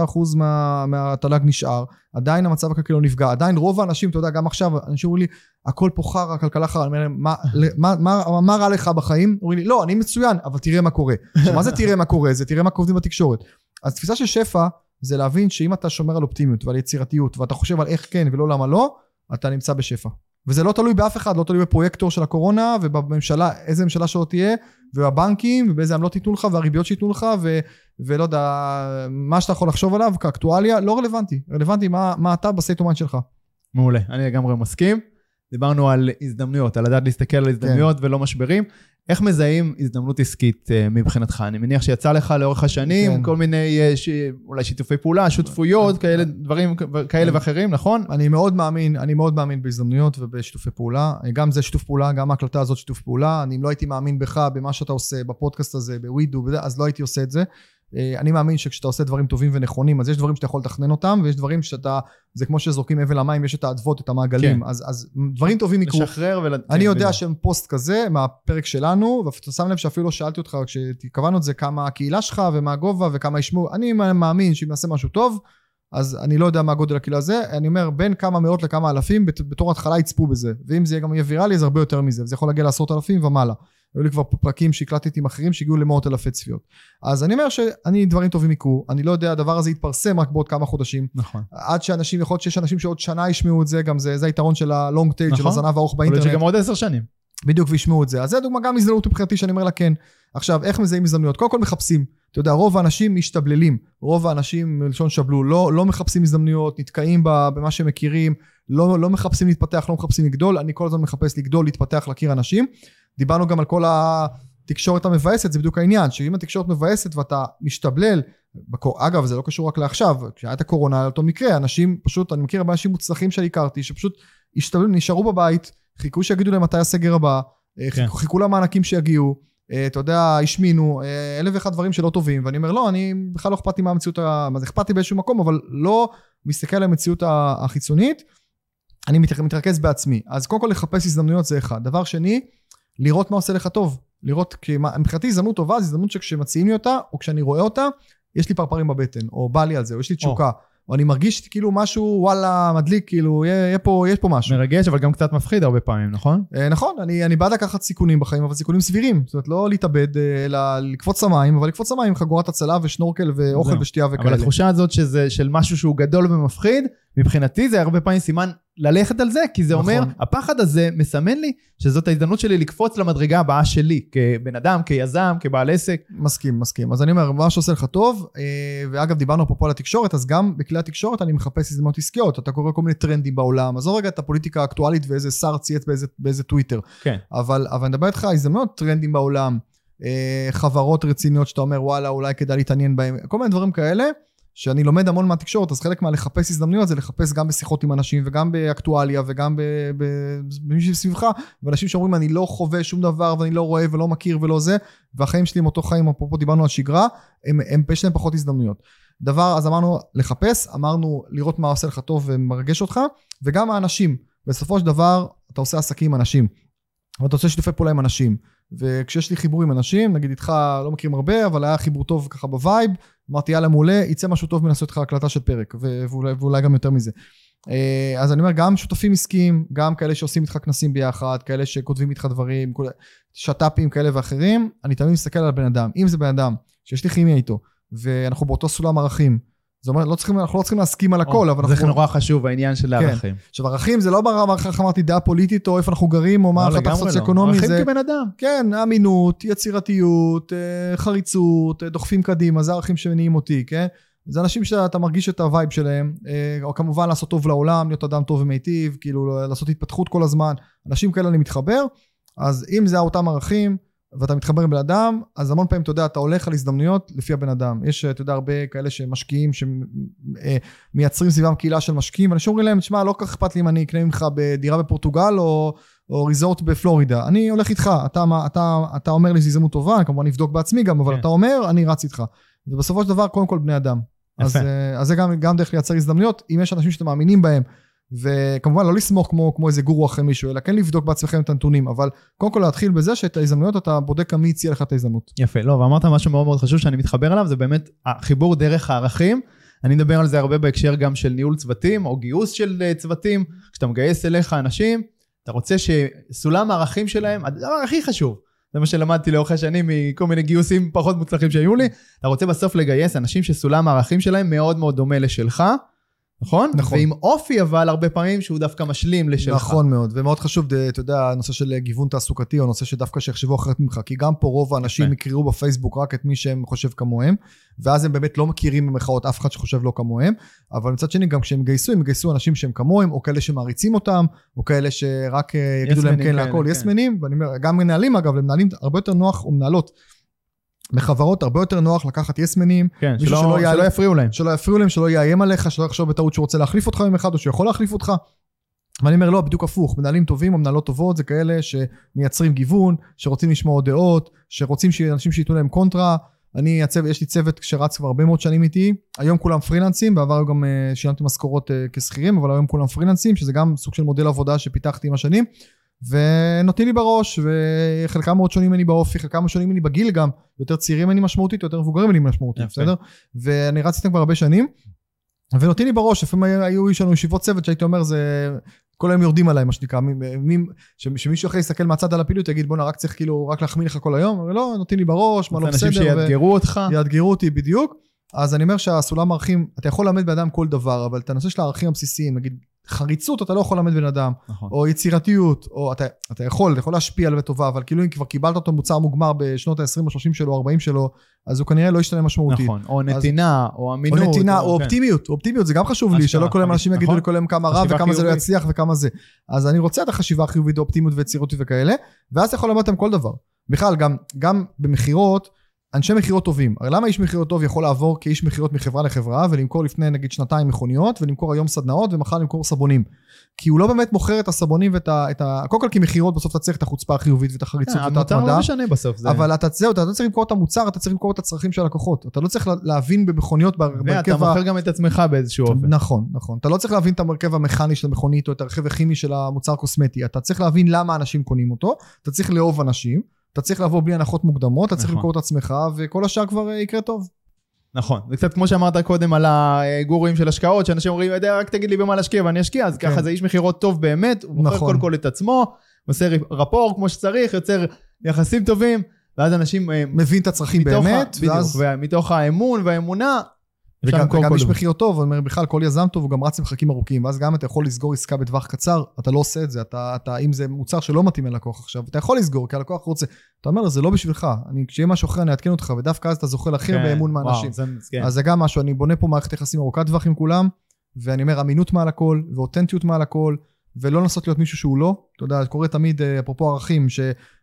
99% אחוז מה, מהתל"ג נשאר, עדיין המצב הכלכלי לא נפגע, עדיין רוב האנשים, אתה יודע, גם עכשיו, אנשים אומרים לי, הכל פה חרא, הכלכלה חרא, אני אומר להם, מה, מה, מה, מה רע לך בחיים? אומרים לי, לא, אני מצוין, אבל תראה מה קורה. מה זה תראה מה קורה? זה תראה מה קובעים בתקשורת. אז תפיסה של שפע, זה להבין שאם אתה שומר על אופטימיות ועל יצירתיות, ואתה חושב על איך כן ולא למה לא, אתה נמצא בשפע. וזה לא תלוי באף אחד, לא תלוי בפרויקטור של הקורונה, ובממשלה, איזה ממשלה שלא תהיה, ובבנקים, ובאיזה עמלות ייתנו לך, והריביות שייתנו לך, ו, ולא יודע, מה שאתה יכול לחשוב עליו כאקטואליה, לא רלוונטי. רלוונטי מה, מה אתה בסייט אומן שלך. מעולה, אני לגמרי מסכים. דיברנו על הזדמנויות, על לדעת להסתכל על הזדמנויות ולא משברים. איך מזהים הזדמנות עסקית אה, מבחינתך? אני מניח שיצא לך לאורך השנים כן. כל מיני, אה, ש... אולי שיתופי פעולה, שותפויות, כאלה דברים כאלה כן. ואחרים, נכון? אני מאוד מאמין, אני מאוד מאמין בהזדמנויות ובשיתופי פעולה. גם זה שיתוף פעולה, גם ההקלטה הזאת שיתוף פעולה. אני לא הייתי מאמין בך, במה שאתה עושה, בפודקאסט הזה, בווידו, אז לא הייתי עושה את זה. אה, אני מאמין שכשאתה עושה דברים טובים ונכונים, אז יש דברים שאתה יכול לתכנן אותם, ויש דברים שאתה, זה כמו שזורקים אבל למים, יש את האדוות, את המעגלים, כן. אז, אז דברים טובים יקרו. לשחרר ול... אני כן, יודע בדיוק. שם פוסט כזה מהפרק שלנו, ואתה שם לב שאפילו לא שאלתי אותך כשקבענו את זה כמה הקהילה שלך ומה הגובה וכמה ישמעו, אני מאמין שאם נעשה משהו טוב, אז אני לא יודע מה גודל הקהילה הזה, אני אומר בין כמה מאות לכמה אלפים בת- בתור התחלה יצפו בזה, ואם זה גם יהיה ויראלי אז הרבה יותר מזה, וזה יכול להגיע לעשרות אלפים ומעלה. היו לי כבר פרקים שהקלטתי עם אחרים שהגיעו למאות אלפי צפיות. אז אני אומר שאני דברים טובים יקרו, אני לא יודע, הדבר הזה יתפרסם רק בעוד כמה חודשים, נכון. עד שאנשים, יכול להיות שיש אנשים שעוד שנה ישמעו את זה, גם זה, זה היתרון של הלונג טייל, של נכון. הזנב הארוך יכול להיות באינטרנט. שגם עוד עשר שנים. בדיוק וישמעו את זה. אז זה דוגמה גם הזדמנות מבחינתי שאני אומר לה כן. עכשיו, איך מזהים הזדמנויות? קודם כל מחפשים. אתה יודע, רוב האנשים משתבללים. רוב האנשים, מלשון שבלול, לא, לא מחפשים הזדמנויות, נתקעים במה שהם מכירים, לא, לא מחפשים להתפתח, לא מחפשים לגדול. אני כל הזמן מחפש לגדול, להתפתח, להכיר אנשים. דיברנו גם על כל התקשורת המבאסת, זה בדיוק העניין, שאם התקשורת מבאסת ואתה משתבלל, בקור... אגב, זה לא קשור רק לעכשיו, כשהיה את הקורונה, היה אותו מקרה, אנשים פשוט, אני מכיר הרבה אנשים מוצלחים שאני הכרתי, שפשוט השתבללו, נשארו בבית, חיכו שיגידו להם מתי הסגר הבא, כן. חיכו, חיכו למענקים שיגיעו, אה, אתה יודע, השמינו, אה, אלף ואחד דברים שלא טובים, ואני אומר, לא, אני בכלל לא אכפת לי מה המציאות, ה- מה זה אכפת לי באיזשהו מקום, אבל לא מסתכל על המציאות החיצונית, אני מת- מתרכז בעצמי. אז קודם כל לחפש הזדמנויות זה אחד. דבר שני, לראות מה עושה לך טוב. לראות, כי מבחינתי הזדמנות טובה, זו הזדמנות שכשמציעים לי אותה, או כשאני רואה אותה, יש לי פרפרים בבטן, או בא לי על זה, או יש לי תשוקה, או אני מרגיש כאילו משהו, וואלה, מדליק, כאילו, יהיה, יהיה פה, יש פה משהו. מרגש, אבל גם קצת מפחיד הרבה פעמים, נכון? אה, נכון, אני, אני בעד לקחת סיכונים בחיים, אבל סיכונים סבירים. זאת אומרת, לא להתאבד, אה, אלא לקפוץ למים, אבל לקפוץ למים עם חגורת הצלה ושנורקל ואוכל. ושתייה וכאלה. אבל התחושה הזאת שזה של משהו שהוא גדול ומפחיד, מבחינתי זה הרבה פעמים סימן ללכת על זה, כי זה נכון. אומר, הפחד הזה מסמן לי שזאת ההזדמנות שלי לקפוץ למדרגה הבאה שלי, כבן אדם, כיזם, כבעל עסק. מסכים, מסכים. אז אני אומר, מה שעושה לך טוב, אה, ואגב, דיברנו פה על התקשורת, אז גם בכלי התקשורת אני מחפש הזדמנות עסקיות. אתה קורא כל מיני טרנדים בעולם, עזוב רגע את הפוליטיקה האקטואלית ואיזה שר צייץ באיזה, באיזה טוויטר. כן. אבל, אבל אני מדבר איתך הזדמנויות, טרנדים בעולם, אה, חברות רציניות שאתה אומר, וואלה, אולי כדאי להתעניין בהם, כל מיני דברים כאלה, שאני לומד המון מהתקשורת, אז חלק מהלחפש הזדמנויות זה לחפש גם בשיחות עם אנשים, וגם באקטואליה, וגם במי שסביבך, ואנשים שאומרים, אני לא חווה שום דבר, ואני לא רואה ולא מכיר ולא זה, והחיים שלי הם אותו חיים, אפרופו דיברנו על שגרה, הם, הם, יש להם פחות הזדמנויות. דבר, אז אמרנו לחפש, אמרנו לראות מה עושה לך טוב ומרגש אותך, וגם האנשים. בסופו של דבר, אתה עושה עסקים עם אנשים. ואתה עושה שיתופי פעולה עם אנשים. וכשיש לי חיבור עם אנשים, נגיד איתך לא מכירים הרבה, אבל היה חיבור טוב ככה ב vibe, אמרתי יאללה מעולה, יצא משהו טוב מלעשות איתך הקלטה של פרק, ואולי, ואולי גם יותר מזה. אה, אז אני אומר, גם שותפים עסקיים, גם כאלה שעושים איתך כנסים ביחד, כאלה שכותבים איתך דברים, שת"פים כאלה ואחרים, אני תמיד מסתכל על הבן אדם. אם זה בן אדם שיש לי כימיה איתו, ואנחנו באותו סולם ערכים, זאת אומרת, לא צריכים, אנחנו לא צריכים להסכים על הכל, אבל זה אנחנו... נורא חשוב העניין של כן. הערכים. עכשיו ערכים זה לא ברמה, איך אמרתי, דעה פוליטית, או איפה אנחנו גרים, או מה לא, החלטה לגמרי לא. סוציו-אקונומי, ערכים זה... כבן אדם. כן, אמינות, יצירתיות, אה, חריצות, אה, דוחפים קדימה, זה הערכים שמניעים אותי, כן? זה אנשים שאתה מרגיש את ה vibe שלהם, אה, או כמובן לעשות טוב לעולם, להיות אדם טוב ומיטיב, כאילו לעשות התפתחות כל הזמן, אנשים כאלה אני מתחבר, אז אם זה אותם ערכים, ואתה מתחבר עם בן אדם, אז המון פעמים, אתה יודע, אתה הולך על הזדמנויות לפי הבן אדם. יש, אתה יודע, הרבה כאלה שמשקיעים, שמייצרים סביבם קהילה של משקיעים, ואנשים אומרים להם, תשמע, לא כל כך אכפת לי אם אני אקנה ממך בדירה בפורטוגל, או, או resort בפלורידה. אני הולך איתך, אתה, אתה, אתה אומר לי שזו הזדמנות טובה, אני כמובן אבדוק בעצמי גם, אבל כן. אתה אומר, אני רץ איתך. ובסופו של דבר, קודם כל בני אדם. אז, יפה. אה, אז זה גם, גם דרך לייצר הזדמנויות, אם יש אנשים שאתם מאמינים בהם, וכמובן לא לסמוך כמו, כמו איזה גורו אחרי מישהו, אלא כן לבדוק בעצמכם את הנתונים, אבל קודם כל להתחיל בזה שאת ההזדמנויות אתה בודק מי הציע לך את ההזדמנות. יפה, לא, ואמרת משהו מאוד מאוד חשוב שאני מתחבר אליו, זה באמת החיבור דרך הערכים. אני מדבר על זה הרבה בהקשר גם של ניהול צוותים, או גיוס של אה, צוותים. כשאתה מגייס אליך אנשים, אתה רוצה שסולם הערכים שלהם, הדבר הכי חשוב, זה מה שלמדתי לאורך השנים מכל מיני גיוסים פחות מוצלחים שהיו לי, אתה רוצה בסוף לגייס אנשים שסולם הערכים שלהם מאוד מאוד דומה לשלך, נכון? נכון. ועם אופי אבל הרבה פעמים שהוא דווקא משלים לשלך. נכון מאוד, ומאוד חשוב, אתה יודע, הנושא של גיוון תעסוקתי, או נושא שדווקא שיחשבו אחרת ממך, כי גם פה רוב האנשים. יקראו בפייסבוק רק את מי שהם חושב כמוהם, ואז הם באמת לא מכירים במרכאות אף אחד שחושב לא כמוהם, אבל מצד שני, גם כשהם יגייסו, הם יגייסו אנשים שהם כמוהם, או כאלה שמעריצים אותם, או כאלה שרק אה, יגידו להם כן כאלה, להכל, כן. יסמנים, ואני אומר, גם מנהלים אגב, למנהלים הרבה יותר נוח, או מנהלות, בחברות הרבה יותר נוח לקחת יסמנים, כן, מישהו שלא, שלא שלא, יעלה- יפריעו להם. שלא יפריעו להם, שלא יאיים עליך, שלא יחשוב בטעות שהוא רוצה להחליף אותך יום אחד, או שהוא יכול להחליף אותך. ואני אומר, לא, בדיוק הפוך, מנהלים טובים או מנהלות טובות זה כאלה שמייצרים גיוון, שרוצים לשמוע עוד דעות, שרוצים שאנשים שייתנו להם קונטרה, אני, הצוות, יש לי צוות שרץ כבר הרבה מאוד שנים איתי, היום כולם פרילנסים, בעבר גם uh, שילמתי משכורות uh, כשכירים, אבל היום כולם פרילנסים, שזה גם סוג של מודל עבודה שפיתחתי עם השנים, ונותנים לי בראש, וחלקם מאוד שונים ממני באופי, חלקם שונים ממני בגיל גם, יותר צעירים ממני משמעותית, יותר מבוגרים ממני משמעותית, בסדר? ואני רץ איתם כבר הרבה שנים, ונותנים לי בראש, לפעמים היו יש לנו ישיבות צוות שהייתי אומר זה כל היום יורדים עליי מה שנקרא, שמישהו אחר יסתכל מהצד על הפעילות יגיד בואנה רק צריך כאילו רק להחמיא לך כל היום, אבל לא נותנים לי בראש, מה לא בסדר, אנשים שיאתגרו אותך, יאתגרו אותי בדיוק, אז אני אומר שהסולם ערכים, אתה יכול ללמד בן אדם כל דבר, אבל את הנושא של הערכים הבסיסיים, נגיד חריצות אתה לא יכול ללמד בן אדם, נכון. או יצירתיות, או אתה, אתה יכול, אתה יכול להשפיע על לטובה, אבל כאילו אם כבר קיבלת אותו מוצר מוגמר בשנות ה-20 או 30 שלו, 40 שלו, אז הוא כנראה לא ישתנה משמעותית. נכון, או נתינה, אז, או אמינות. או נתינה, או, או כן. אופטימיות, אופטימיות זה גם חשוב לי, שלא כל אנשים יגידו נכון? לכל היום כמה רע וכמה זה לא יצליח וכמה זה. אז אני רוצה את החשיבה החיובית, אופטימיות ויצירותית וכאלה, ואז אתה יכול ללמד אותם כל דבר. בכלל, גם, גם במכירות, אנשי מכירות טובים. הרי למה איש מכירות טוב יכול לעבור כאיש מכירות מחברה לחברה ולמכור לפני נגיד שנתיים מכוניות ולמכור היום סדנאות ומחר למכור סבונים? כי הוא לא באמת מוכר את הסבונים ואת ה... את ה... קודם כל כי מכירות בסוף אתה צריך את החוצפה החיובית ואת החריצות כן, ואת ההתמדה. המוצר לא משנה בסוף. זה... אבל אתה, זהו, אתה לא צריך למכור את המוצר, אתה צריך למכור את הצרכים של הלקוחות. אתה לא צריך להבין במכוניות. ואתה מוכר גם את עצמך באיזשהו אופן. נכון, נכון. אתה לא צריך להבין את המרכב המכני של המכונית או את הרכב הכימי של המוצר הקוסמטי. אתה צריך להבין למה אנשים קונים אותו, אתה צריך לאהוב אנשים. אתה צריך לבוא בלי הנחות מוקדמות, אתה צריך נכון. למכור את עצמך, וכל השאר כבר אה, יקרה טוב. נכון, זה קצת כמו שאמרת קודם על הגורואים של השקעות, שאנשים אומרים, רק תגיד לי במה להשקיע ואני אשקיע, אז כן. ככה זה איש מכירות טוב באמת, הוא מוכר נכון. קודם כל את עצמו, עושה רפור כמו שצריך, יוצר יחסים טובים, ואז אנשים... אה, מבין את הצרכים באמת, ה... ואז... בדיוק, ומתוך האמון והאמונה, וגם, וגם איש מכיר טוב, אומר בכלל כל יזם טוב הוא גם רץ עם חכים ארוכים, ואז גם אתה יכול לסגור עסקה בטווח קצר, אתה לא עושה את זה, אתה, אתה, אם זה מוצר שלא מתאים ללקוח עכשיו, אתה יכול לסגור, כי הלקוח רוצה, אתה אומר זה לא בשבילך, אני, כשיהיה משהו אחר אני אעדכן אותך, ודווקא אז אתה זוכה הכי הרבה כן, אמון מהאנשים. כן. אז זה גם משהו, אני בונה פה מערכת יחסים ארוכת טווח עם כולם, ואני אומר אמינות מעל הכל, ואותנטיות מעל הכל, ולא לנסות להיות מישהו שהוא לא, אתה יודע, קורה תמיד, אה, אפרופו ערכים, ש...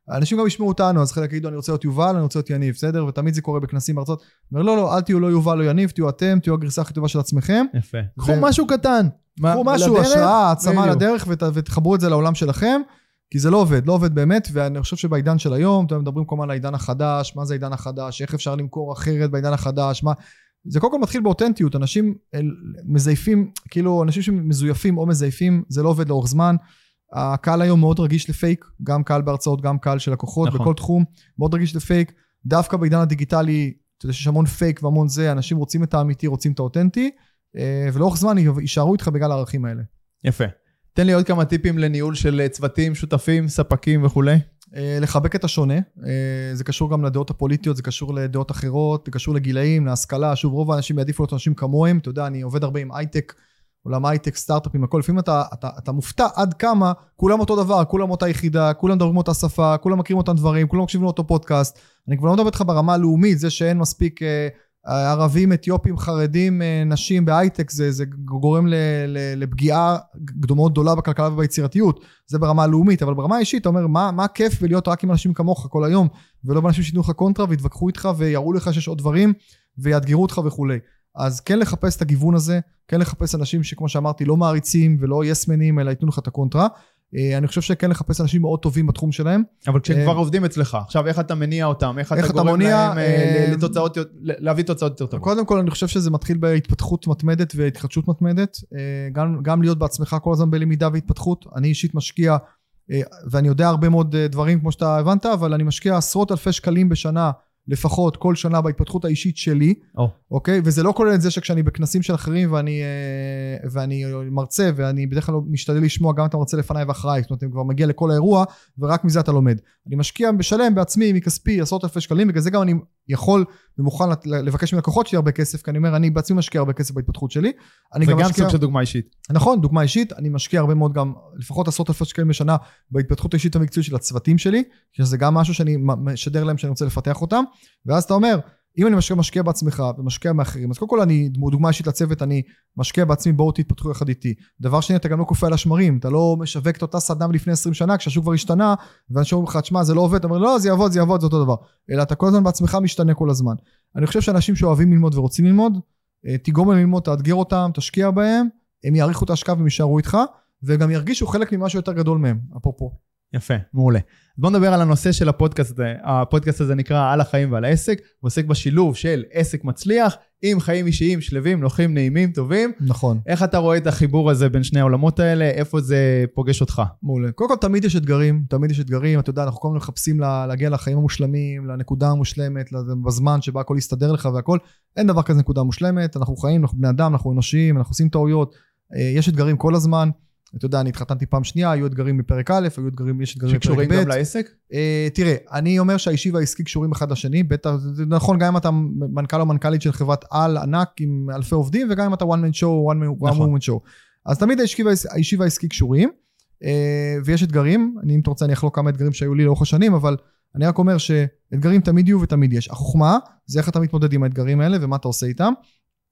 אנשים גם ישמעו אותנו, אז חלק יגידו, אני רוצה להיות יובל, אני רוצה להיות יניב, בסדר? ותמיד זה קורה בכנסים בארצות. אומר, לא, לא, אל תהיו לא יובל, לא יניב, תהיו אתם, תהיו הגרסה הכי טובה של עצמכם. יפה. קחו משהו קטן. קחו משהו, השראה, העצמה לדרך, ותחברו את זה לעולם שלכם, כי זה לא עובד, לא עובד באמת, ואני חושב שבעידן של היום, אתם מדברים כל הזמן על העידן החדש, מה זה העידן החדש, איך אפשר למכור אחרת בעידן החדש, מה... זה קודם כל מתחיל באותנטיות, אנשים מזייפים, כאילו אנשים שמזויפים או מזייפים, זה לא עובד לאורך זמן. הקהל היום מאוד רגיש לפייק, גם קהל בהרצאות, גם קהל של לקוחות, נכון. בכל תחום, מאוד רגיש לפייק. דווקא בעידן הדיגיטלי, אתה יודע שיש המון פייק והמון זה, אנשים רוצים את האמיתי, רוצים את האותנטי, אה, ולאורך זמן יישארו איתך בגלל הערכים האלה. יפה. תן לי עוד כמה טיפים לניהול של צוותים, שותפים, ספקים וכולי. אה, לחבק את השונה, אה, זה קשור גם לדעות הפוליטיות, זה קשור לדעות אחרות, זה קשור לגילאים, להשכלה, שוב רוב האנשים יעדיפו להיות אנשים כמוהם, אתה יודע, אני עובד הרבה עם הייטק, עולם הייטק, סטארט-אפים, הכל, לפעמים אתה, אתה, אתה מופתע עד כמה כולם אותו דבר, כולם אותה יחידה, כולם מדברים אותה שפה, כולם מכירים אותם דברים, כולם מקשיבים לאותו פודקאסט. אני כבר לא מדבר איתך ברמה הלאומית, זה שאין מספיק אה, ערבים, אתיופים, חרדים, אה, נשים בהייטק, זה, זה גורם ל, ל, לפגיעה מאוד גדולה בכלכלה וביצירתיות, זה ברמה הלאומית, אבל ברמה האישית, אתה אומר, מה, מה כיף בלהיות רק עם אנשים כמוך כל היום, ולא באנשים שייתנו לך קונטרה ויתווכחו איתך ויראו לך שיש עוד דברים, ויאתגרו אותך וכולי. אז כן לחפש את הגיוון הזה, כן לחפש אנשים שכמו שאמרתי לא מעריצים ולא yes-man ים אלא ייתנו לך את הקונטרה. אה, אני חושב שכן לחפש אנשים מאוד טובים בתחום שלהם. אבל כשהם כבר עובדים אצלך, עכשיו איך אתה מניע אותם, איך אתה גורם להם אה, לתוצאות, להביא תוצאות יותר טובות? קודם כל אני חושב שזה מתחיל בהתפתחות מתמדת והתחדשות מתמדת, אה, גם, גם להיות בעצמך כל הזמן בלמידה והתפתחות. אני אישית משקיע, ואני יודע הרבה מאוד דברים כמו שאתה הבנת, אבל אני משקיע עשרות אלפי שקלים בשנה לפחות כל שנה בהתפתחות האישית שלי, oh. אוקיי? וזה לא כולל את זה שכשאני בכנסים של אחרים ואני, אה, ואני מרצה ואני בדרך כלל משתדל לשמוע גם את המרצה לפניי ואחריי, זאת אומרת, אני כבר מגיע לכל האירוע ורק מזה אתה לומד. אני משקיע בשלם בעצמי מכספי עשרות אלפי שקלים, בגלל זה גם אני יכול ומוכן לבקש מלקוחות שלי הרבה כסף, כי אני אומר, אני בעצמי משקיע הרבה כסף בהתפתחות שלי. זה גם סוג של דוגמה אישית. נכון, דוגמה אישית, אני משקיע הרבה מאוד גם, לפחות עשרות אלפי שקלים בשנה בהתפתחות האישית המקצועית של הצוותים שלי, שזה גם משהו שאני משדר להם שאני רוצה לפתח אותם, ואז אתה אומר, אם אני משקיע, משקיע בעצמך ומשקיע מאחרים, אז קודם כל אני, דוגמה אישית לצוות, אני משקיע בעצמי, בואו תתפתחו יחד איתי. דבר שני, אתה גם לא קופא על השמרים, אתה לא משווק את אותה סדנה מלפני 20 שנה, כשהשוק כבר השתנה, ואנשים אומרים לך, תשמע, זה לא עובד, אתה אומר, לא, זה יעבוד, זה יעבוד, זה אותו דבר. אלא אתה כל הזמן בעצמך משתנה כל הזמן. אני חושב שאנשים שאוהבים ללמוד ורוצים ללמוד, אה, תגרום להם ללמוד, תאתגר אותם, תשקיע בהם, הם יעריכו את ההשקעה והם יישארו איתך, וגם ירגישו חלק ממשהו יותר גדול מהם, אפרופו. יפה, מעולה. בוא נדבר על הנושא של הפודקאסט הזה. הפודקאסט הזה נקרא על החיים ועל העסק, הוא עוסק בשילוב של עסק מצליח עם חיים אישיים שלווים, נוחים, נעימים, טובים. נכון. איך אתה רואה את החיבור הזה בין שני העולמות האלה? איפה זה פוגש אותך? מעולה. קודם כל תמיד יש אתגרים, תמיד יש אתגרים, אתה יודע, אנחנו כל הזמן מחפשים לה, להגיע לחיים המושלמים, לנקודה המושלמת, בזמן שבה הכל יסתדר לך והכל. אין דבר כזה נקודה מושלמת, אנחנו חיים, אנחנו בני אדם, אנחנו אנושיים, אנחנו עושים טעויות, אה, יש אתגרים כל הזמן. אתה יודע, אני התחתנתי פעם שנייה, היו אתגרים בפרק א', היו אתגרים, יש אתגרים בפרק ב'. שקשורים גם לעסק? Uh, תראה, אני אומר שהאישי והעסקי קשורים אחד לשני, בטח, זה נכון גם אם אתה מנכ"ל או מנכ"לית של חברת על ענק עם אלפי עובדים, וגם אם אתה one man show, one, one נכון. woman show. אז תמיד האישי, והעסקי קשורים, uh, ויש אתגרים, אני אם אתה רוצה אני אחלוק כמה אתגרים שהיו לי לאורך השנים, אבל אני רק אומר שאתגרים תמיד יהיו ותמיד יש. החוכמה זה איך אתה מתמודד עם האתגרים האלה ומה אתה עושה איתם.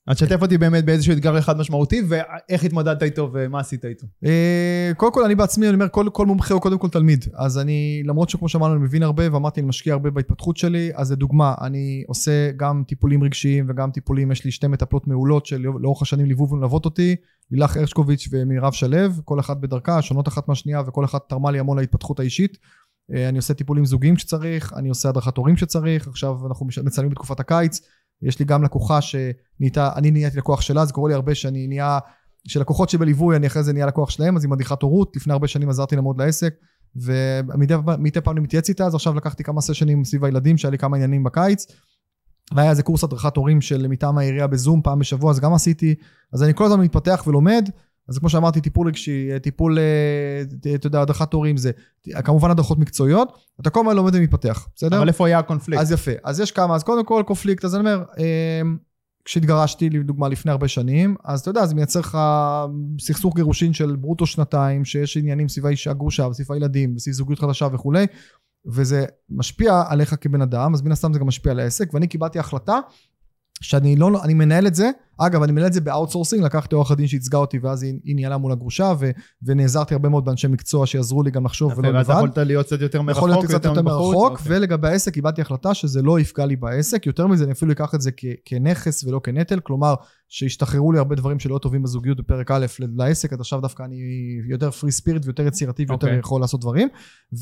אז תשתף אותי באמת באיזשהו אתגר אחד משמעותי, ואיך התמודדת איתו ומה עשית איתו. אה, קודם כל, אני בעצמי, אני אומר, כל, כל מומחה הוא קודם כל תלמיד. אז אני, למרות שכמו שאמרנו, אני מבין הרבה, ואמרתי, אני משקיע הרבה בהתפתחות שלי, אז לדוגמה, אני עושה גם טיפולים רגשיים וגם טיפולים, יש לי שתי מטפלות מעולות שלאורך השנים ליוו ומלוות אותי, לילך הרשקוביץ' ומירב שלו, כל אחת בדרכה, שונות אחת מהשנייה, וכל אחת תרמה לי המון להתפתחות האישית. אה, אני עושה טיפולים זוגיים שצריך, אני עושה הדרכת הורים שצריך, עכשיו אנחנו מצלמים בתקופת הקיץ. יש לי גם לקוחה שנהייתה, אני נהייתי לקוח שלה, זה קורה לי הרבה שאני נהיה, שלקוחות שבליווי, אני אחרי זה נהיה לקוח שלהם, אז היא מדריכת הורות, לפני הרבה שנים עזרתי ללמוד לעסק, ומדי פעם אני מתייעץ איתה, אז עכשיו לקחתי כמה סשנים סביב הילדים, שהיה לי כמה עניינים בקיץ, והיה איזה קורס הדרכת הורים של מטעם העירייה בזום פעם בשבוע, אז גם עשיתי, אז אני כל הזמן מתפתח ולומד, אז כמו שאמרתי, טיפול רגשי, טיפול, אה, אתה יודע, הדרכת הורים זה, כמובן הדרכות מקצועיות, אתה כל הזמן לומד ומתפתח, בסדר? אבל איפה היה הקונפליקט? אז יפה, אז יש כמה, אז קודם כל קונפליקט, אז אני אומר, אה, כשהתגרשתי, לדוגמה, לפני הרבה שנים, אז אתה יודע, זה מייצר לך סכסוך גירושין של ברוטו שנתיים, שיש עניינים סביב האישה גרושה, וסביב הילדים, וסביב זוגיות חדשה וכולי, וזה משפיע עליך כבן אדם, אז מן הסתם זה גם משפיע על העסק, ואני קיבלתי החלטה שאני לא, אני מנהל את זה, אגב, אני מנהל את זה ב outsourcing, לקחתי עורך הדין שייצגה אותי, ואז היא, היא ניהלה מול הגרושה, ו, ונעזרתי הרבה מאוד באנשי מקצוע שיעזרו לי גם לחשוב ולא לבד. ואז יכולת להיות קצת יותר מרחוק, יכול להיות קצת יותר מרחוק, אוקיי. ולגבי העסק קיבלתי החלטה שזה לא יפגע לי בעסק, יותר מזה, אני אפילו אקח את זה כ, כנכס ולא כנטל, כלומר, שהשתחררו לי הרבה דברים שלא טובים בזוגיות בפרק א' לעסק, עד עכשיו דווקא אני יותר פרי ספיריט ויותר יצירתי ויותר okay. אוקיי. יכול לעשות דברים.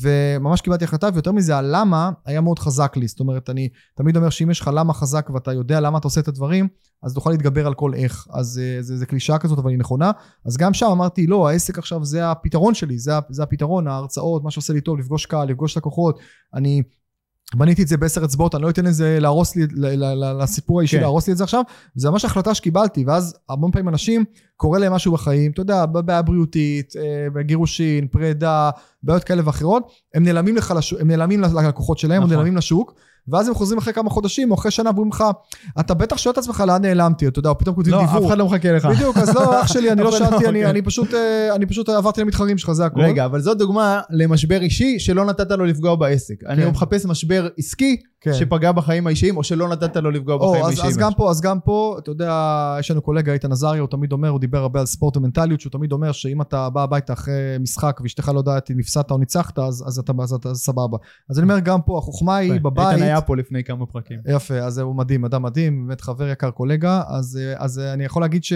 וממש קיבלתי החלטה, ויותר מזה, הלמה היה מאוד חזק לי. זאת אומרת, אני תמיד אומר שאם יש לך למה חזק ואתה יודע למה אתה עושה את הדברים, אז תוכל להתגבר על כל איך. אז אה, זה, זה קלישאה כזאת, אבל היא נכונה. אז גם שם אמרתי, לא, העסק עכשיו זה הפתרון שלי, זה, זה הפתרון, ההרצאות, מה שעושה לי טוב, לפגוש קהל, לפגוש לקוחות. אני בניתי את זה בעשר אצבעות, אני לא אתן לזה להרוס לי, לסיפור האישי כן. להרוס לי את זה עכשיו. זה ממש החלטה שקיבלתי, ואז המון פעמים אנשים, קורה להם משהו בחיים, אתה יודע, בעיה בריאותית, אה, בגירושין, פרידה, בעיות כאלה ואחרות, הם נעלמים, לך לשוק, הם נעלמים ללקוחות שלהם, נכון. הם נעלמים לשוק, ואז הם חוזרים אחרי כמה חודשים או אחרי שנה ואומרים לך, אתה בטח שואל את עצמך לאן נעלמתי, אתה יודע, או פתאום כותבים דיוור. לא, אף אחד לא מחכה לך. בדיוק, אז לא, אח שלי, אני לא שאלתי, אני, אני, פשוט, אה, אני פשוט עברתי למתחרים שלך, זה הכול. רגע, אבל זאת דוגמה למשבר אישי שלא נתת לו לפגוע בעסק. כן. אני מחפש משבר עסקי כן. שפגע בחיים האישיים, או שלא נתת לו לפגוע או, בחיים האישיים. אז גם פה, אז גם פה, אתה יודע, יש לנו קולגה איתן עזריה, הוא תמיד אומר, הוא דיבר הרבה על ספורט ומנטליות, שהוא תמיד אומר שאם אתה בא הביתה אחרי משחק ואשתך לא יודעת אם הפסדת או ניצחת, אז, אז אתה, אז אתה סבבה. אז אני אומר, גם פה, החוכמה היא בבית... איתן היה פה לפני כמה פרקים. יפה, אז הוא מדהים, אדם מדהים, באמת חבר יקר קולגה, אז, אז אני יכול להגיד ש...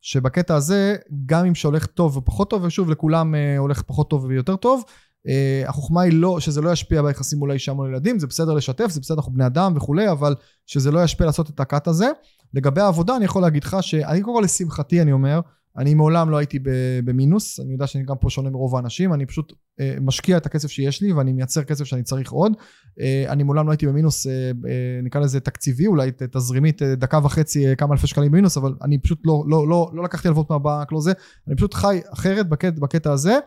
שבקטע הזה, גם אם שהולך טוב ופחות טוב, ושוב, לכולם אה, הולך פחות טוב ויותר טוב, החוכמה היא לא, שזה לא ישפיע ביחסים מול האישה מול הילדים, זה בסדר לשתף, זה בסדר, אנחנו בני אדם וכולי, אבל שזה לא ישפיע לעשות את הקאט הזה. לגבי העבודה, אני יכול להגיד לך שאני קודם כל לשמחתי, אני אומר, אני מעולם לא הייתי במינוס, אני יודע שאני גם פה שונה מרוב האנשים, אני פשוט אה, משקיע את הכסף שיש לי ואני מייצר כסף שאני צריך עוד. אה, אני מעולם לא הייתי במינוס, אה, נקרא לזה תקציבי, אולי תזרימית דקה וחצי כמה אלפי שקלים במינוס, אבל אני פשוט לא, לא, לא, לא לקחתי הלוואות מהבנק, לא זה, אני פשוט חי אחרת בקטע, בקטע הזה.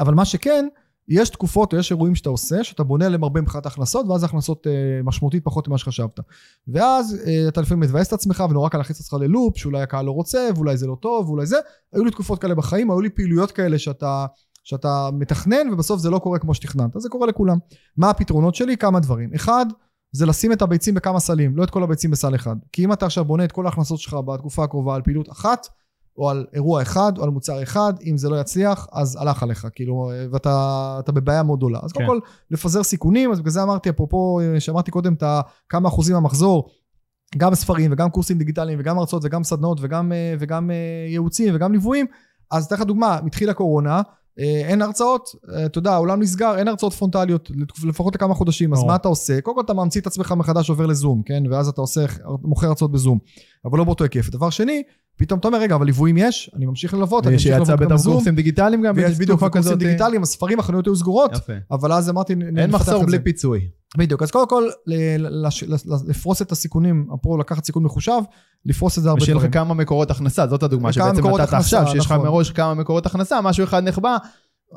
אבל מה שכן, יש תקופות או יש אירועים שאתה עושה, שאתה בונה עליהם הרבה מבחינת הכנסות, ואז ההכנסות אה, משמעותית פחות ממה שחשבת. ואז אה, אתה לפעמים מבאס את עצמך ונורא קל להכניס אותך ללופ, שאולי הקהל לא רוצה, ואולי זה לא טוב, ואולי זה. היו לי תקופות כאלה בחיים, היו לי פעילויות כאלה שאתה, שאתה מתכנן, ובסוף זה לא קורה כמו שתכננת. זה קורה לכולם. מה הפתרונות שלי? כמה דברים. אחד, זה לשים את הביצים בכמה סלים, לא את כל הביצים בסל אחד. כי אם אתה עכשיו בונה את כל ההכנסות שלך בתקופה הקרובה על פעילות אחת, או על אירוע אחד, או על מוצר אחד, אם זה לא יצליח, אז הלך עליך, כאילו, ואתה בבעיה מאוד גדולה. אז כן. קודם כל, לפזר סיכונים, אז בגלל זה אמרתי, אפרופו, שמעתי קודם את כמה אחוזים מהמחזור, גם ספרים וגם קורסים דיגיטליים וגם הרצאות וגם סדנאות וגם, וגם ייעוצים וגם ליוויים, אז אתן לך דוגמה, מתחיל הקורונה, אה, אין הרצאות, אה, אתה יודע, העולם נסגר, אין הרצאות פרונטליות, לפחות לכמה חודשים, אז. מה אתה עושה? קודם כל אתה ממציא את עצמך מחדש, עובר לזום, כן? ואז אתה עושה, מוכר הרצאות בזום, אבל לא באותו היקף. דבר שני, פתאום אתה אומר, רגע, אבל ליוויים יש, אני ממשיך ללוות, אני ממשיך ללוות גם בזום, קורסים דיגיטליים גם, ויש בדיוק קורסים. דיגיטליים, הספרים, החנויות היו סגורות. אבל אז אמרתי, אין מחסור בלי. פיצוי. בדיוק, אז קודם כל, לפרוס את הסיכונים, אפרופו לקחת סיכון מחושב, לפרוס את זה הרבה ושיהיה לך דברים. כמה מקורות הכנסה, זאת הדוגמה שבעצם נתת עכשיו, שיש לך נכון. מראש כמה מקורות הכנסה, משהו אחד נחבא,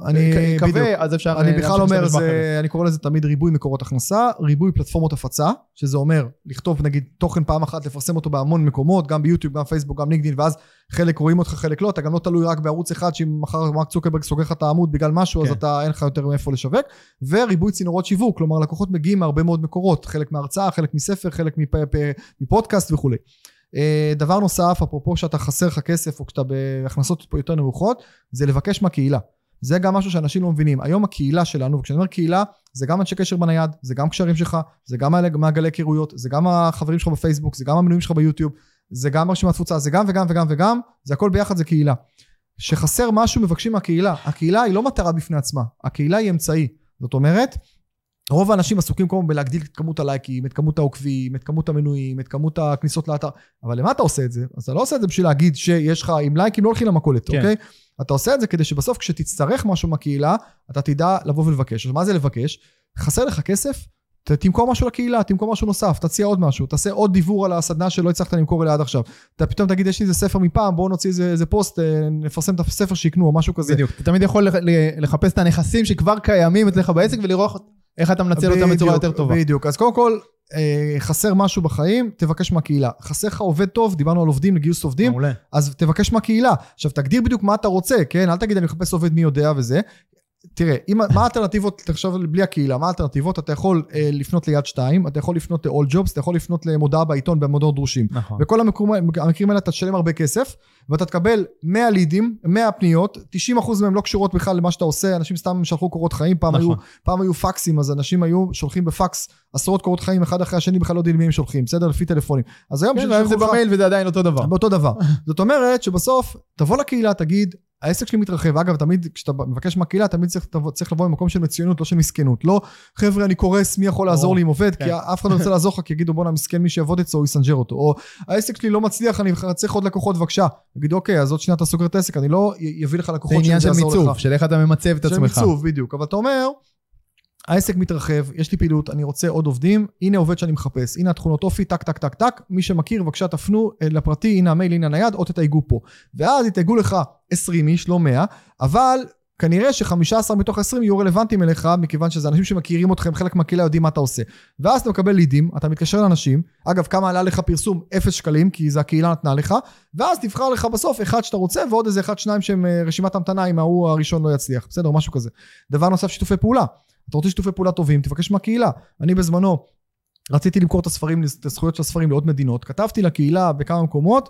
אני, קווה, בדיוק, אז אפשר... אני אה, בכלל אומר. זה, אני קורא לזה תמיד ריבוי מקורות הכנסה, ריבוי פלטפורמות הפצה, שזה אומר לכתוב נגיד תוכן פעם אחת, לפרסם אותו בהמון מקומות, גם ביוטיוב, גם פייסבוק, גם לינקדאין, ואז חלק רואים אותך, חלק לא, אתה גם לא תלוי רק בערוץ אחד, שאם מחר מרק צוקרברג סוגר לך את העמוד בגלל משהו, אז כן. אתה, אין לך יותר מאיפה לשווק, וריבוי צינורות שיווק, כלומר לקוחות מגיעים מהרבה מאוד מקורות, חלק מהרצאה, חלק מספר, חלק מפודקאסט וכולי. אה, דבר נוסף, אפרופו שאתה חסר לך כסף, או כשאתה בהכנסות יותר נמוכות, זה לבקש מהקהילה. זה גם משהו שאנשים לא מבינים. היום הקהילה שלנו, וכשאני אומר קהילה, זה גם אנשי קשר בנייד, זה גם קשרים שלך, זה גם מעגל- מעגלי היכרויות, זה גם החברים שלך בפייסבוק, זה גם המנויים שלך ביוטיוב, זה גם רשימת תפוצה, זה גם וגם וגם וגם, זה הכל ביחד זה קהילה. שחסר משהו מבקשים מהקהילה. הקהילה היא לא מטרה בפני עצמה, הקהילה היא אמצעי. זאת אומרת, רוב האנשים עסוקים הזמן בלהגדיל את כמות הלייקים, את כמות העוקבים, את כמות המנויים, את כמות הכניסות לאתר, אבל למה אתה עושה את זה? אז אתה לא עושה את זה בשביל להגיד שיש לך, עם לייקים לא הולכים למכולת, כן. אוקיי? אתה עושה את זה כדי שבסוף כשתצטרך משהו מהקהילה, אתה תדע לבוא ולבקש. אז מה זה לבקש? חסר לך כסף? ת- תמכור משהו לקהילה, תמכור משהו נוסף, תציע עוד משהו, תעשה עוד דיבור על הסדנה שלא הצלחת למכור אליה עד עכשיו. אתה פתאום תגיד, יש לי איזה ספר מפעם, בואו נוציא איזה, איזה פוסט, אה, נפרסם את הספר שיקנו, או משהו כזה. בדיוק, אתה תמיד יכול לחפש את הנכסים שכבר קיימים אצלך בעסק ולראות איך אתה מנצל אותם בצורה יותר טובה. בדיוק. אז קודם כל, אה, חסר משהו בחיים, תבקש מהקהילה. חסר לך עובד טוב, דיברנו על עובדים, לגיוס עובדים, מעולה. אז תבקש מהקהילה. עכשיו, תגדיר בדיוק מה אתה רוצה, כן? אל תגיד, אני מחפש עובד מי יודע וזה. תראה, אם, מה האלטרנטיבות, תחשוב בלי הקהילה, מה האלטרנטיבות? אתה יכול אה, לפנות ליד שתיים, אתה יכול לפנות ל-all jobs, אתה יכול לפנות למודעה בעיתון במודעות דרושים. נכון. בכל המקרים, המקרים האלה אתה תשלם הרבה כסף, ואתה תקבל 100 לידים, 100 פניות, 90% מהם לא קשורות בכלל למה שאתה עושה, אנשים סתם שלחו קורות חיים, פעם, נכון. היו, פעם היו פקסים, אז אנשים היו שולחים בפקס עשרות קורות חיים אחד אחרי השני, בכלל לא יודעים למי הם שולחים, בסדר? לפי טלפונים. אז היום כן, זה במייל וזה עדיין אותו דבר. באותו דבר. זאת אומרת שבסוף, תבוא לקהילה, תגיד, העסק שלי מתרחב. אגב, תמיד כשאתה מבקש מהקהילה, תמיד צריך, צריך לבוא ממקום של מצוינות, לא של מסכנות. לא, חבר'ה, אני קורס, מי יכול לעזור. לי עם עובד? כי כן. אף אחד לא רוצה לעזור לך, כי יגידו, בואנה, מסכן מי שיעבוד אצלו, הוא יסנג'ר אותו. או, העסק שלי לא מצליח, אני צריך עוד לקוחות, בבקשה. יגידו, אוקיי, אז עוד שנייה אתה סוגר את העסק, אני לא אביא לך זה לקוחות עניין של יעזור מיצוב, לך. של איך אתה ממצב את של עצמך. מיצוב, בדיוק. אבל אתה אומר, העסק מתרחב, יש לי פעילות, אני רוצה עוד עובדים, הנה עובד שאני מחפש, הנה התכונות אופי, טק, טק, טק, טק, מי שמכיר, בבקשה תפנו אה, לפרטי, הנה המייל, הנה הנייד, או תתייגו פה. ואז יתייגו לך 20 איש, לא 100, אבל כנראה ש-15 מתוך 20 יהיו רלוונטיים אליך, מכיוון שזה אנשים שמכירים אתכם, חלק מהקהילה יודעים מה אתה עושה. ואז אתה מקבל לידים, אתה מתקשר לאנשים, אגב, כמה עלה לך פרסום? 0 שקלים, כי זה הקהילה נתנה לך, ואז תבחר לך בסוף אחד שאתה רוצה, ועוד איזה אחד, שניים שהם אה, רשימת המתנה, אם ההוא הראשון לא יצליח, בסדר, משהו כזה. דבר נוסף, שיתופי פעולה. אתה רוצה שיתופי פעולה טובים, תבקש מהקהילה. אני בזמנו רציתי למכור את הספרים, את הזכויות של הספרים לעוד מדינות, כתבתי לקהילה בכמה מקומות,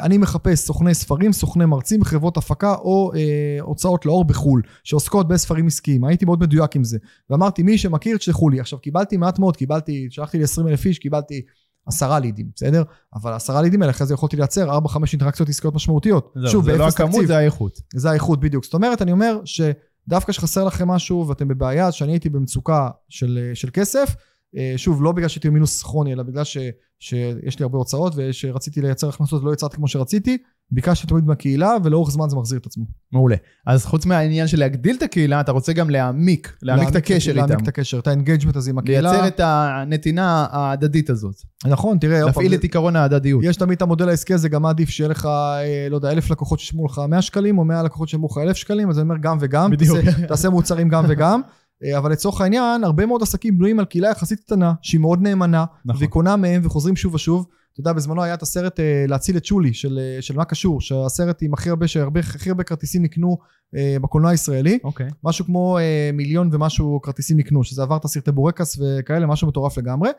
אני מחפש סוכני ספרים, סוכני מרצים, חברות הפקה או אה, הוצאות לאור בחו"ל, שעוסקות בספרים עסקיים. הייתי מאוד מדויק עם זה. ואמרתי, מי שמכיר, תשלחו לי. עכשיו, קיבלתי מעט מאוד, קיבלתי, שלחתי לי 20 אלף איש, קיבלתי עשרה לידים, בסדר? אבל עשרה לידים האלה, אחרי זה יכולתי לייצר 4-5 אינטראקציות עסקיות משמעותיות. זהו, זה לא באפס הכמות, תקציב. זה האיכות. זה האיכות בדיוק. זאת אומרת, אני אומר שדווקא שחסר לכם משהו ואתם בבעיה, שאני הייתי במצוקה של, של כסף, אה, שוב, לא בגלל שהייתי במינוס כרוני, אלא בגלל ש, שיש לי הרבה הוצאות ושרציתי לייצר הכנסות ולא יצרתי כמו שרציתי, ביקשתי תמיד מהקהילה ולאורך זמן זה מחזיר את עצמו. מעולה. אז חוץ מהעניין של להגדיל את הקהילה, אתה רוצה גם להעמיק, להעמיק את הקשר איתם. להעמיק את הקשר, את ה engagement הזה עם הקהילה. לייצר את הנתינה ההדדית הזאת. נכון, תראה, פעם, להפעיל זה- את עיקרון ההדדיות. יש תמיד את המודל העסקי הזה, גם עדיף שיהיה לך, אה, לא יודע, אלף לקוחות שישלמו לך 100 שקלים, או 100 לקוחות שישלמו לך 1,000 שקלים, אז אני אומר גם וגם. בדיוק. תעשה, תעשה מוצרים גם וגם. אה, אבל לצורך העניין, הרבה מאוד עסקים בנויים על קהילה יחסית קטנה, שהיא מאוד נאמנה, נכון. והיא קונה מהם וחוזרים שוב ושוב. אתה יודע, בזמנו היה את הסרט אה, להציל את שולי, של, אה, של מה קשור, שהסרט עם הכי הרבה, שהרבה הכי הרבה כרטיסים נקנו אה, בקולנוע הישראלי. אוקיי. משהו כמו אה, מיליון ומשהו כרטיסים נקנו, שזה עבר את הסרטי בורקס וכאלה, משהו מטורף לגמרי.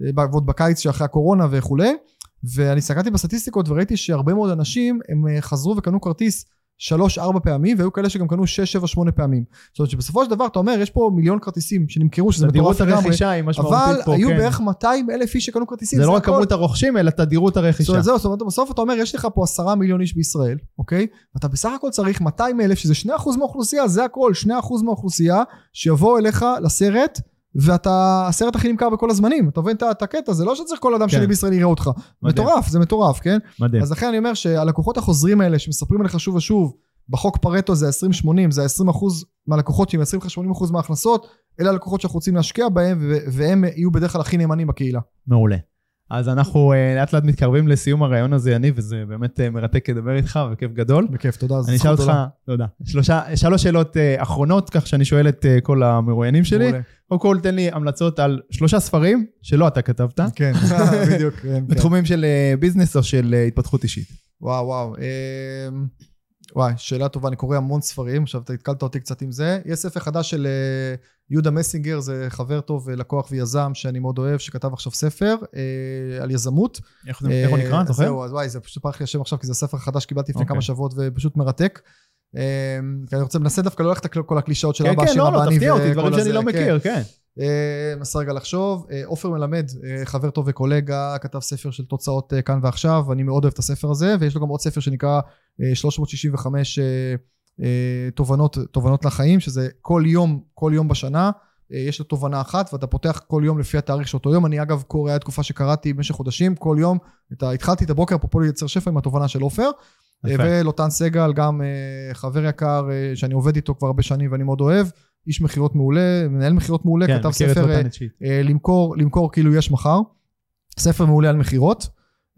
אה, ועוד בקיץ שאחרי הקורונה וכולי. ואני הסתכלתי בסטטיסטיקות וראיתי שהרבה מאוד אנשים, הם אה, חזרו וקנו כרטיס שלוש, ארבע פעמים, והיו כאלה שגם קנו שש, שבע, שמונה פעמים. זאת אומרת שבסופו של דבר, אתה אומר, יש פה מיליון כרטיסים שנמכרו, שזה מטורף לגמרי, אבל פה, היו כן. בערך 200 אלף איש שקנו כרטיסים. זה לא רק הכל. כמות הרוכשים, אלא תדירות זאת הרכישה. אומרת, זהו, זאת אומרת, בסוף אתה אומר, יש לך פה עשרה מיליון איש בישראל, אוקיי? ואתה בסך הכל צריך 200 אלף, שזה 2% מהאוכלוסייה, זה הכל, 2% מהאוכלוסייה, שיבואו אליך לסרט, ואתה, הסרט הכי נמכר בכל הזמנים. אתה מבין את- הקטע? זה לא שצריך כל אדם כן. שני בישראל יראה אותך. מדהים. מטורף, זה מטורף, כן? מדהים. אז לכן אני אומר שהלקוחות החוזרים האלה, שמספרים עליך שוב ושוב, בחוק פרטו זה 20-80, זה 20% מהלקוחות שמייצרים לך 80% מההכנסות, אלה הלקוחות שאנחנו רוצים להשקיע בהם, והם יהיו בדרך כלל הכי נאמנים בקהילה. מעולה. אז אנחנו אה, לאט לאט מתקרבים לסיום הרעיון הזה, יניב, וזה באמת אה, מרתק לדבר איתך, וכיף גדול. בכיף, תודה. זו אני אשאל זכות אותך, גדולה. תודה. שלושה, שלוש שאלות אה, אחרונות, כך שאני שואל את כל המרואיינים שלי. קודם כל, תן לי המלצות על שלושה ספרים שלא אתה כתבת, כן, בדיוק. כן, כן. בתחומים של ביזנס או של התפתחות אישית. וואו, וואו. וואי, שאלה טובה, אני קורא המון ספרים, עכשיו אתה התקלת אותי קצת עם זה. יש ספר חדש של אה, יהודה מסינגר, זה חבר טוב, אה, לקוח ויזם שאני מאוד אוהב, שכתב עכשיו ספר אה, על יזמות. איך הוא נקרא, אתה זוכר? זהו, אז וואי, זה פשוט פרח לי השם עכשיו, כי זה ספר חדש שקיבלתי לפני אוקיי. כמה שבועות ופשוט מרתק. כי אני רוצה, מנסה דווקא לא ללכת לכל הקלישאות של כן, אבא כן, עשיר לא, לא, תפתיע אותי, וכל דברים שאני הזה, לא כן. מכיר, כן. אה, מנסה רגע לחשוב. אה, עופר מלמד, אה, חבר טוב וקולגה, כתב ספר של תוצאות כאן ועכשיו, אני מאוד אוהב את הספר הזה, ויש לו גם עוד ספר שנקרא אה, 365 אה, אה, תובנות, תובנות לחיים, שזה כל יום, כל יום בשנה. יש לו תובנה אחת ואתה פותח כל יום לפי התאריך של אותו יום. אני אגב קורא, היה תקופה שקראתי במשך חודשים, כל יום, את התחלתי את הבוקר, אפרופו לייצר שפע עם התובנה של עופר. ולוטן סגל, גם חבר יקר שאני עובד איתו כבר הרבה שנים ואני מאוד אוהב. איש מכירות מעולה, מנהל מכירות מעולה, כן, כתב ספר אה. אה, למכור, למכור כאילו יש מחר. ספר מעולה על מכירות.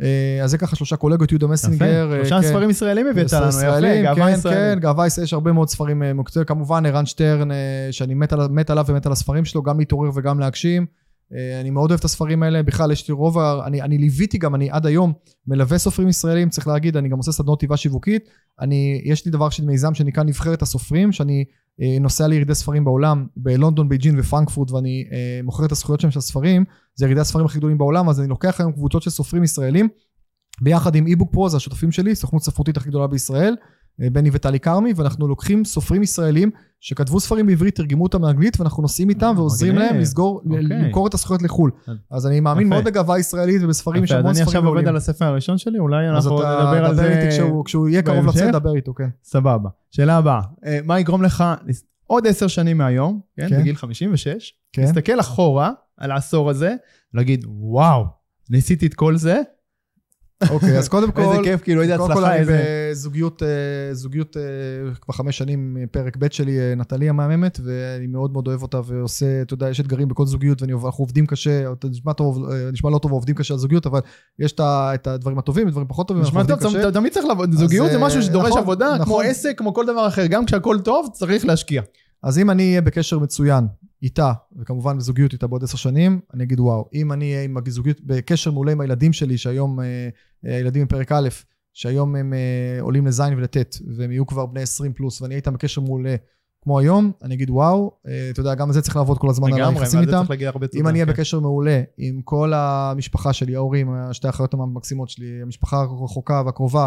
אה, אז זה ככה שלושה קולגות, יהודה מסינגר. אה, שלושה כן. ספרים ישראלים הבאת לנו, יפה, גאווה כן, ישראלית. כן, גאווה ישראלית, יש הרבה מאוד ספרים מקצועיים. כמובן, ערן שטרן, שאני מת, על, מת עליו ומת על הספרים שלו, גם להתעורר וגם להגשים. אה, אני מאוד אוהב את הספרים האלה, בכלל יש לי רוב, אני, אני ליוויתי גם, אני עד היום מלווה סופרים ישראלים, צריך להגיד, אני גם עושה סדנות כתיבה שיווקית. אני, יש לי דבר של מיזם שנקרא נבחרת הסופרים, שאני אה, נוסע לירידי ספרים בעולם, בלונדון, בייג'ין ופרנקפורט, ואני אה, מוכר את הזכויות שלהם של הספרים, זה ירידי הספרים הכי גדולים בעולם, אז אני לוקח היום קבוצות של סופרים ישראלים, ביחד עם איבוק פרו, זה השותפים שלי, סוכנות ספרותית הכי גדולה בישראל, בני וטלי כרמי, ואנחנו לוקחים סופרים ישראלים שכתבו ספרים בעברית, תרגמו אותם לאנגלית, ואנחנו נוסעים איתם אה, ועוזרים. להם לסגור, אוקיי. למכור את הזכויות לחו"ל. אז- אז אני מאמין. מאוד בגאווה ישראלית ובספרים, יש יפה, אז המון אני ספרים עכשיו עובד. על הספר הראשון שלי, אולי אז אנחנו אתה נדבר על זה איתי כשהוא- יהיה קרוב? לצאת, דבר איתו, כן. סבבה. שאלה הבאה, אה, מה יגרום לך עוד עשר שנים מהיום, כן, כן. בגיל 56, כן. להסתכל אחורה על העשור הזה, ולהגיד, וואו, ניסיתי את כל זה, אוקיי, אז קודם כל... איזה כיף, כאילו, איזה קודם כל הצלחה, אני איזה... בזוגיות, אה, זוגיות אה, כבר חמש שנים, אה, פרק ב' שלי, אה, נטלי המהממת, ואני מאוד מאוד אוהב אותה ועושה, אתה יודע, יש אתגרים בכל זוגיות, ואנחנו עובדים קשה, נשמע טוב, אה, נשמע לא טוב, עובדים קשה על זוגיות, אבל יש את הדברים הטובים ודברים פחות טובים, נשמע טוב. תמיד צריך לעבוד, זוגיות זה אה, משהו שדורש נכון, עבודה, כמו נכון. עסק, כמו כל דבר אחר, גם כשהכול טוב, צריך להשקיע. אז אם אני אהיה בקשר מצוין איתה, וכמובן בזוגיות איתה בעוד עשר שנים, אני אגיד וואו. אם אני אהיה עם הזוגיות, בקשר מעולה עם הילדים שלי, שהיום, אה, אה, הילדים מפרק א', שהיום הם אה, עולים לז' ולט', והם יהיו כבר בני 20 פלוס, ואני אהיה איתם בקשר מעולה כמו היום, אני אגיד וואו. אתה יודע, גם על זה צריך לעבוד כל הזמן על לגמרי, היחסים ועל זה איתם. אם אני אהיה כן. בקשר מעולה עם כל המשפחה שלי, ההורים, שתי האחיות המקסימות שלי, המשפחה הרחוקה והקרובה,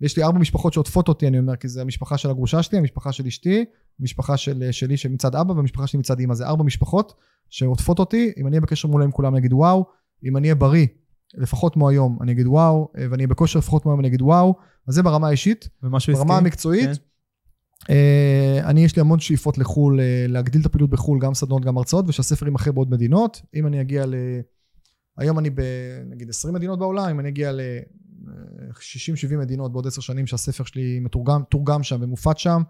ויש לי ארבע משפחות שעוטפות אותי, אני אומר, כי זה המשפחה של הגרושה שלי, המשפחה של אשתי, המשפחה של, שלי שמצד אבא, והמשפחה שלי מצד אמא. זה ארבע משפחות שעוטפות אותי, אם אני אהיה בקשר מעולה עם כולם, אני אגיד וואו. אם אני אהיה בריא, לפחות כמו היום, אני אגיד וואו, ואני אהיה בכושר לפחות כמו היום, אני אגיד וואו. אז זה ברמה האישית. ומשהו עסקי. ברמה המקצועית, כן. אה, אני יש לי המון שאיפות לחו"ל, אה, להגדיל את הפעילות בחו"ל, גם סדנות, גם הרצאות, ושהספר יימכר בעוד מדינות. אם אני אגיע ל... היום אני בנגיד 20 מדינות בעולם, אם אני אגיע ל-60-70 מדינות בעוד 10 שנים שהספר שלי מתורגם תורגם שם ומופץ שם,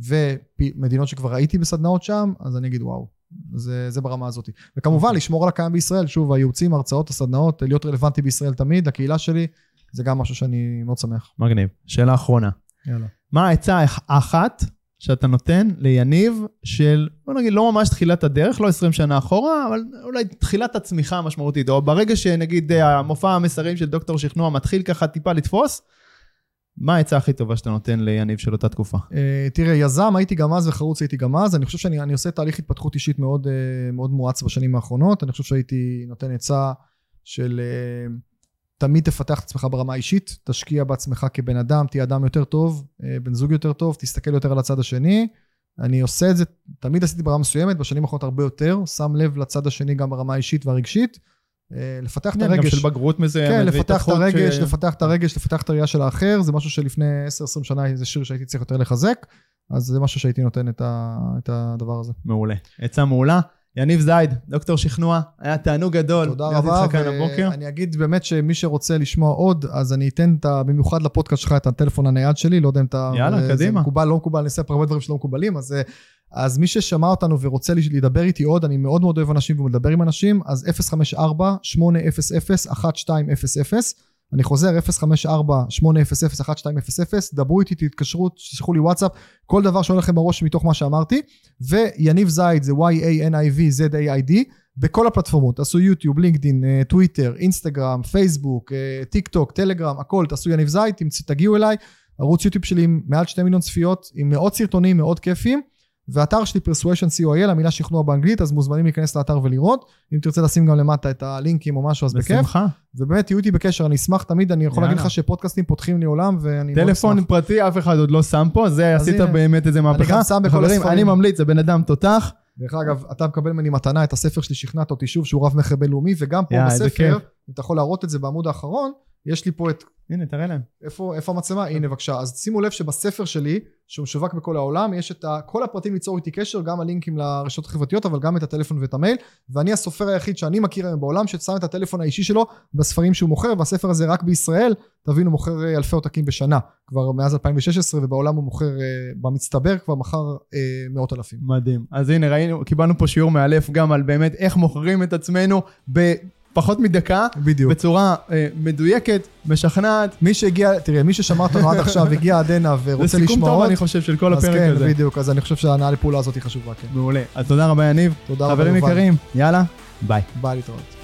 ומדינות שכבר הייתי בסדנאות שם, אז אני אגיד וואו. זה, זה ברמה הזאת. וכמובן, לשמור על הקיים בישראל, שוב, הייעוצים, ההרצאות, הסדנאות, להיות רלוונטי בישראל תמיד, לקהילה שלי, זה גם משהו שאני מאוד שמח. מגניב. שאלה אחרונה. יאללה. מה העצה האח- האחת שאתה נותן ליניב של, בוא נגיד, לא ממש תחילת הדרך, לא 20 שנה אחורה, אבל אולי תחילת הצמיחה המשמעותית, או ברגע שנגיד אה, המופע המסרים של דוקטור שכנוע מתחיל ככה טיפה לתפוס, מה העצה הכי טובה שאתה נותן ליניב של אותה תקופה? אה, תראה, יזם הייתי גם אז וחרוץ הייתי גם אז. אני חושב שאני אני עושה תהליך התפתחות אישית מאוד, אה, מאוד מואץ בשנים האחרונות. אני חושב שהייתי נותן עצה של תמיד תפתח את עצמך ברמה האישית, תשקיע בעצמך כבן אדם, תהיה אדם יותר טוב, אה, בן זוג יותר טוב, תסתכל יותר על הצד השני. אני עושה את זה, תמיד עשיתי ברמה מסוימת, בשנים האחרונות הרבה יותר, שם לב לצד השני גם ברמה האישית והרגשית. אה, לפתח את כן, גם הרגש. של בגרות מסוימת. כן, לפתח את הרגש, ש- לפתח את הרגש, לפתח את הראייה של האחר, זה משהו שלפני 10-20 שנה זה שיר שהייתי צריך יותר לחזק, אז זה משהו שהייתי נותן את, ה, את הדבר הזה. מעולה. עצה מעולה. יניב זייד, דוקטור שכנוע, היה תענוג גדול. תודה רבה. ואני אגיד באמת שמי שרוצה לשמוע עוד, אז אני אתן את ה- במיוחד לפודקאסט שלך את הטלפון הנייד שלי, לא יודע אם אתה... יאללה, זה קדימה. מקובל, לא מקובל, אני אעשה הרבה דברים שלא מקובלים, אז... אה, אז מי ששמע אותנו ורוצה לדבר איתי עוד, אני מאוד מאוד אוהב אנשים ומדבר עם אנשים, אז 054-800-1200, אני חוזר, 054-800-1200, דברו איתי, תתקשרו, תשלחו לי וואטסאפ, כל דבר שעולה לכם בראש מתוך מה שאמרתי, ויניב זייד זה Y-A-N-I-V Z-A-I-D, בכל הפלטפורמות, תעשו יוטיוב, לינקדין, אה, טוויטר, אינסטגרם, פייסבוק, אה, טיק טוק, טלגרם, הכל, תעשו יניב זייד, תגיעו אליי, ערוץ יוטיוב שלי עם מעל 2 מיליון צפיות, עם מאות סרטונים מאוד כיפים, והאתר שלי persuasion.co.il, המילה שכנוע באנגלית, אז מוזמנים להיכנס לאתר ולראות, אם תרצה לשים גם למטה את הלינקים או משהו אז בכיף, בשמחה. ובאמת תהיו איתי בקשר, אני אשמח תמיד, אני יכול להגיד. לך שפודקאסטים פותחים לי עולם, ואני מאוד טלפון אשמח. פרטי, אף אחד עוד לא שם פה, זה עשית. באמת איזה מהפכה. גם שם בכל הספרים. אני ממליץ, זה בן אדם תותח. דרך אגב, אתה מקבל ממני מתנה את הספר שלי, שכנעת אותי שוב, שהוא רב מכר בינלאומי, וגם פה בספר. אם אתה יכול להראות את זה בעמוד האחרון, יש לי פה את, הנה, תראה להם. איפה, איפה המצלמה? הנה בבקשה. אז שימו לב שבספר שלי, שהוא משווק בכל העולם, יש את ה, כל הפרטים ליצור איתי קשר, גם הלינקים לרשתות החברתיות, אבל גם את הטלפון ואת המייל, ואני הסופר היחיד שאני מכיר היום בעולם, ששם את הטלפון האישי שלו בספרים שהוא מוכר, והספר הזה רק בישראל, תבינו, מוכר אה, אלפי עותקים בשנה, כבר מאז 2016, ובעולם הוא מוכר, אה, במצטבר כבר מכר אה, מאות אלפים. מדהים. אז הנה, ראינו, קיבלנו פה שיעור מאלף גם על באמת איך מוכרים את עצמנו בפחות מדקה, בדיוק. בצורה אה, מדויקת, משכנעת. מי שהגיע, תראה, מי ששמע אותנו עד עכשיו, הגיע עד הנה זה ורוצה סיכום לשמוע טוב, עוד, אני חושב, של כל אז הפרק כן, הזה. בדיוק, אז אני חושב שההנאה לפעולה הזאת היא חשובה, כן. מעולה. אז תודה רבה, יניב. תודה רבה, חברים יובל. יקרים, יאללה, ביי. ביי להתראות.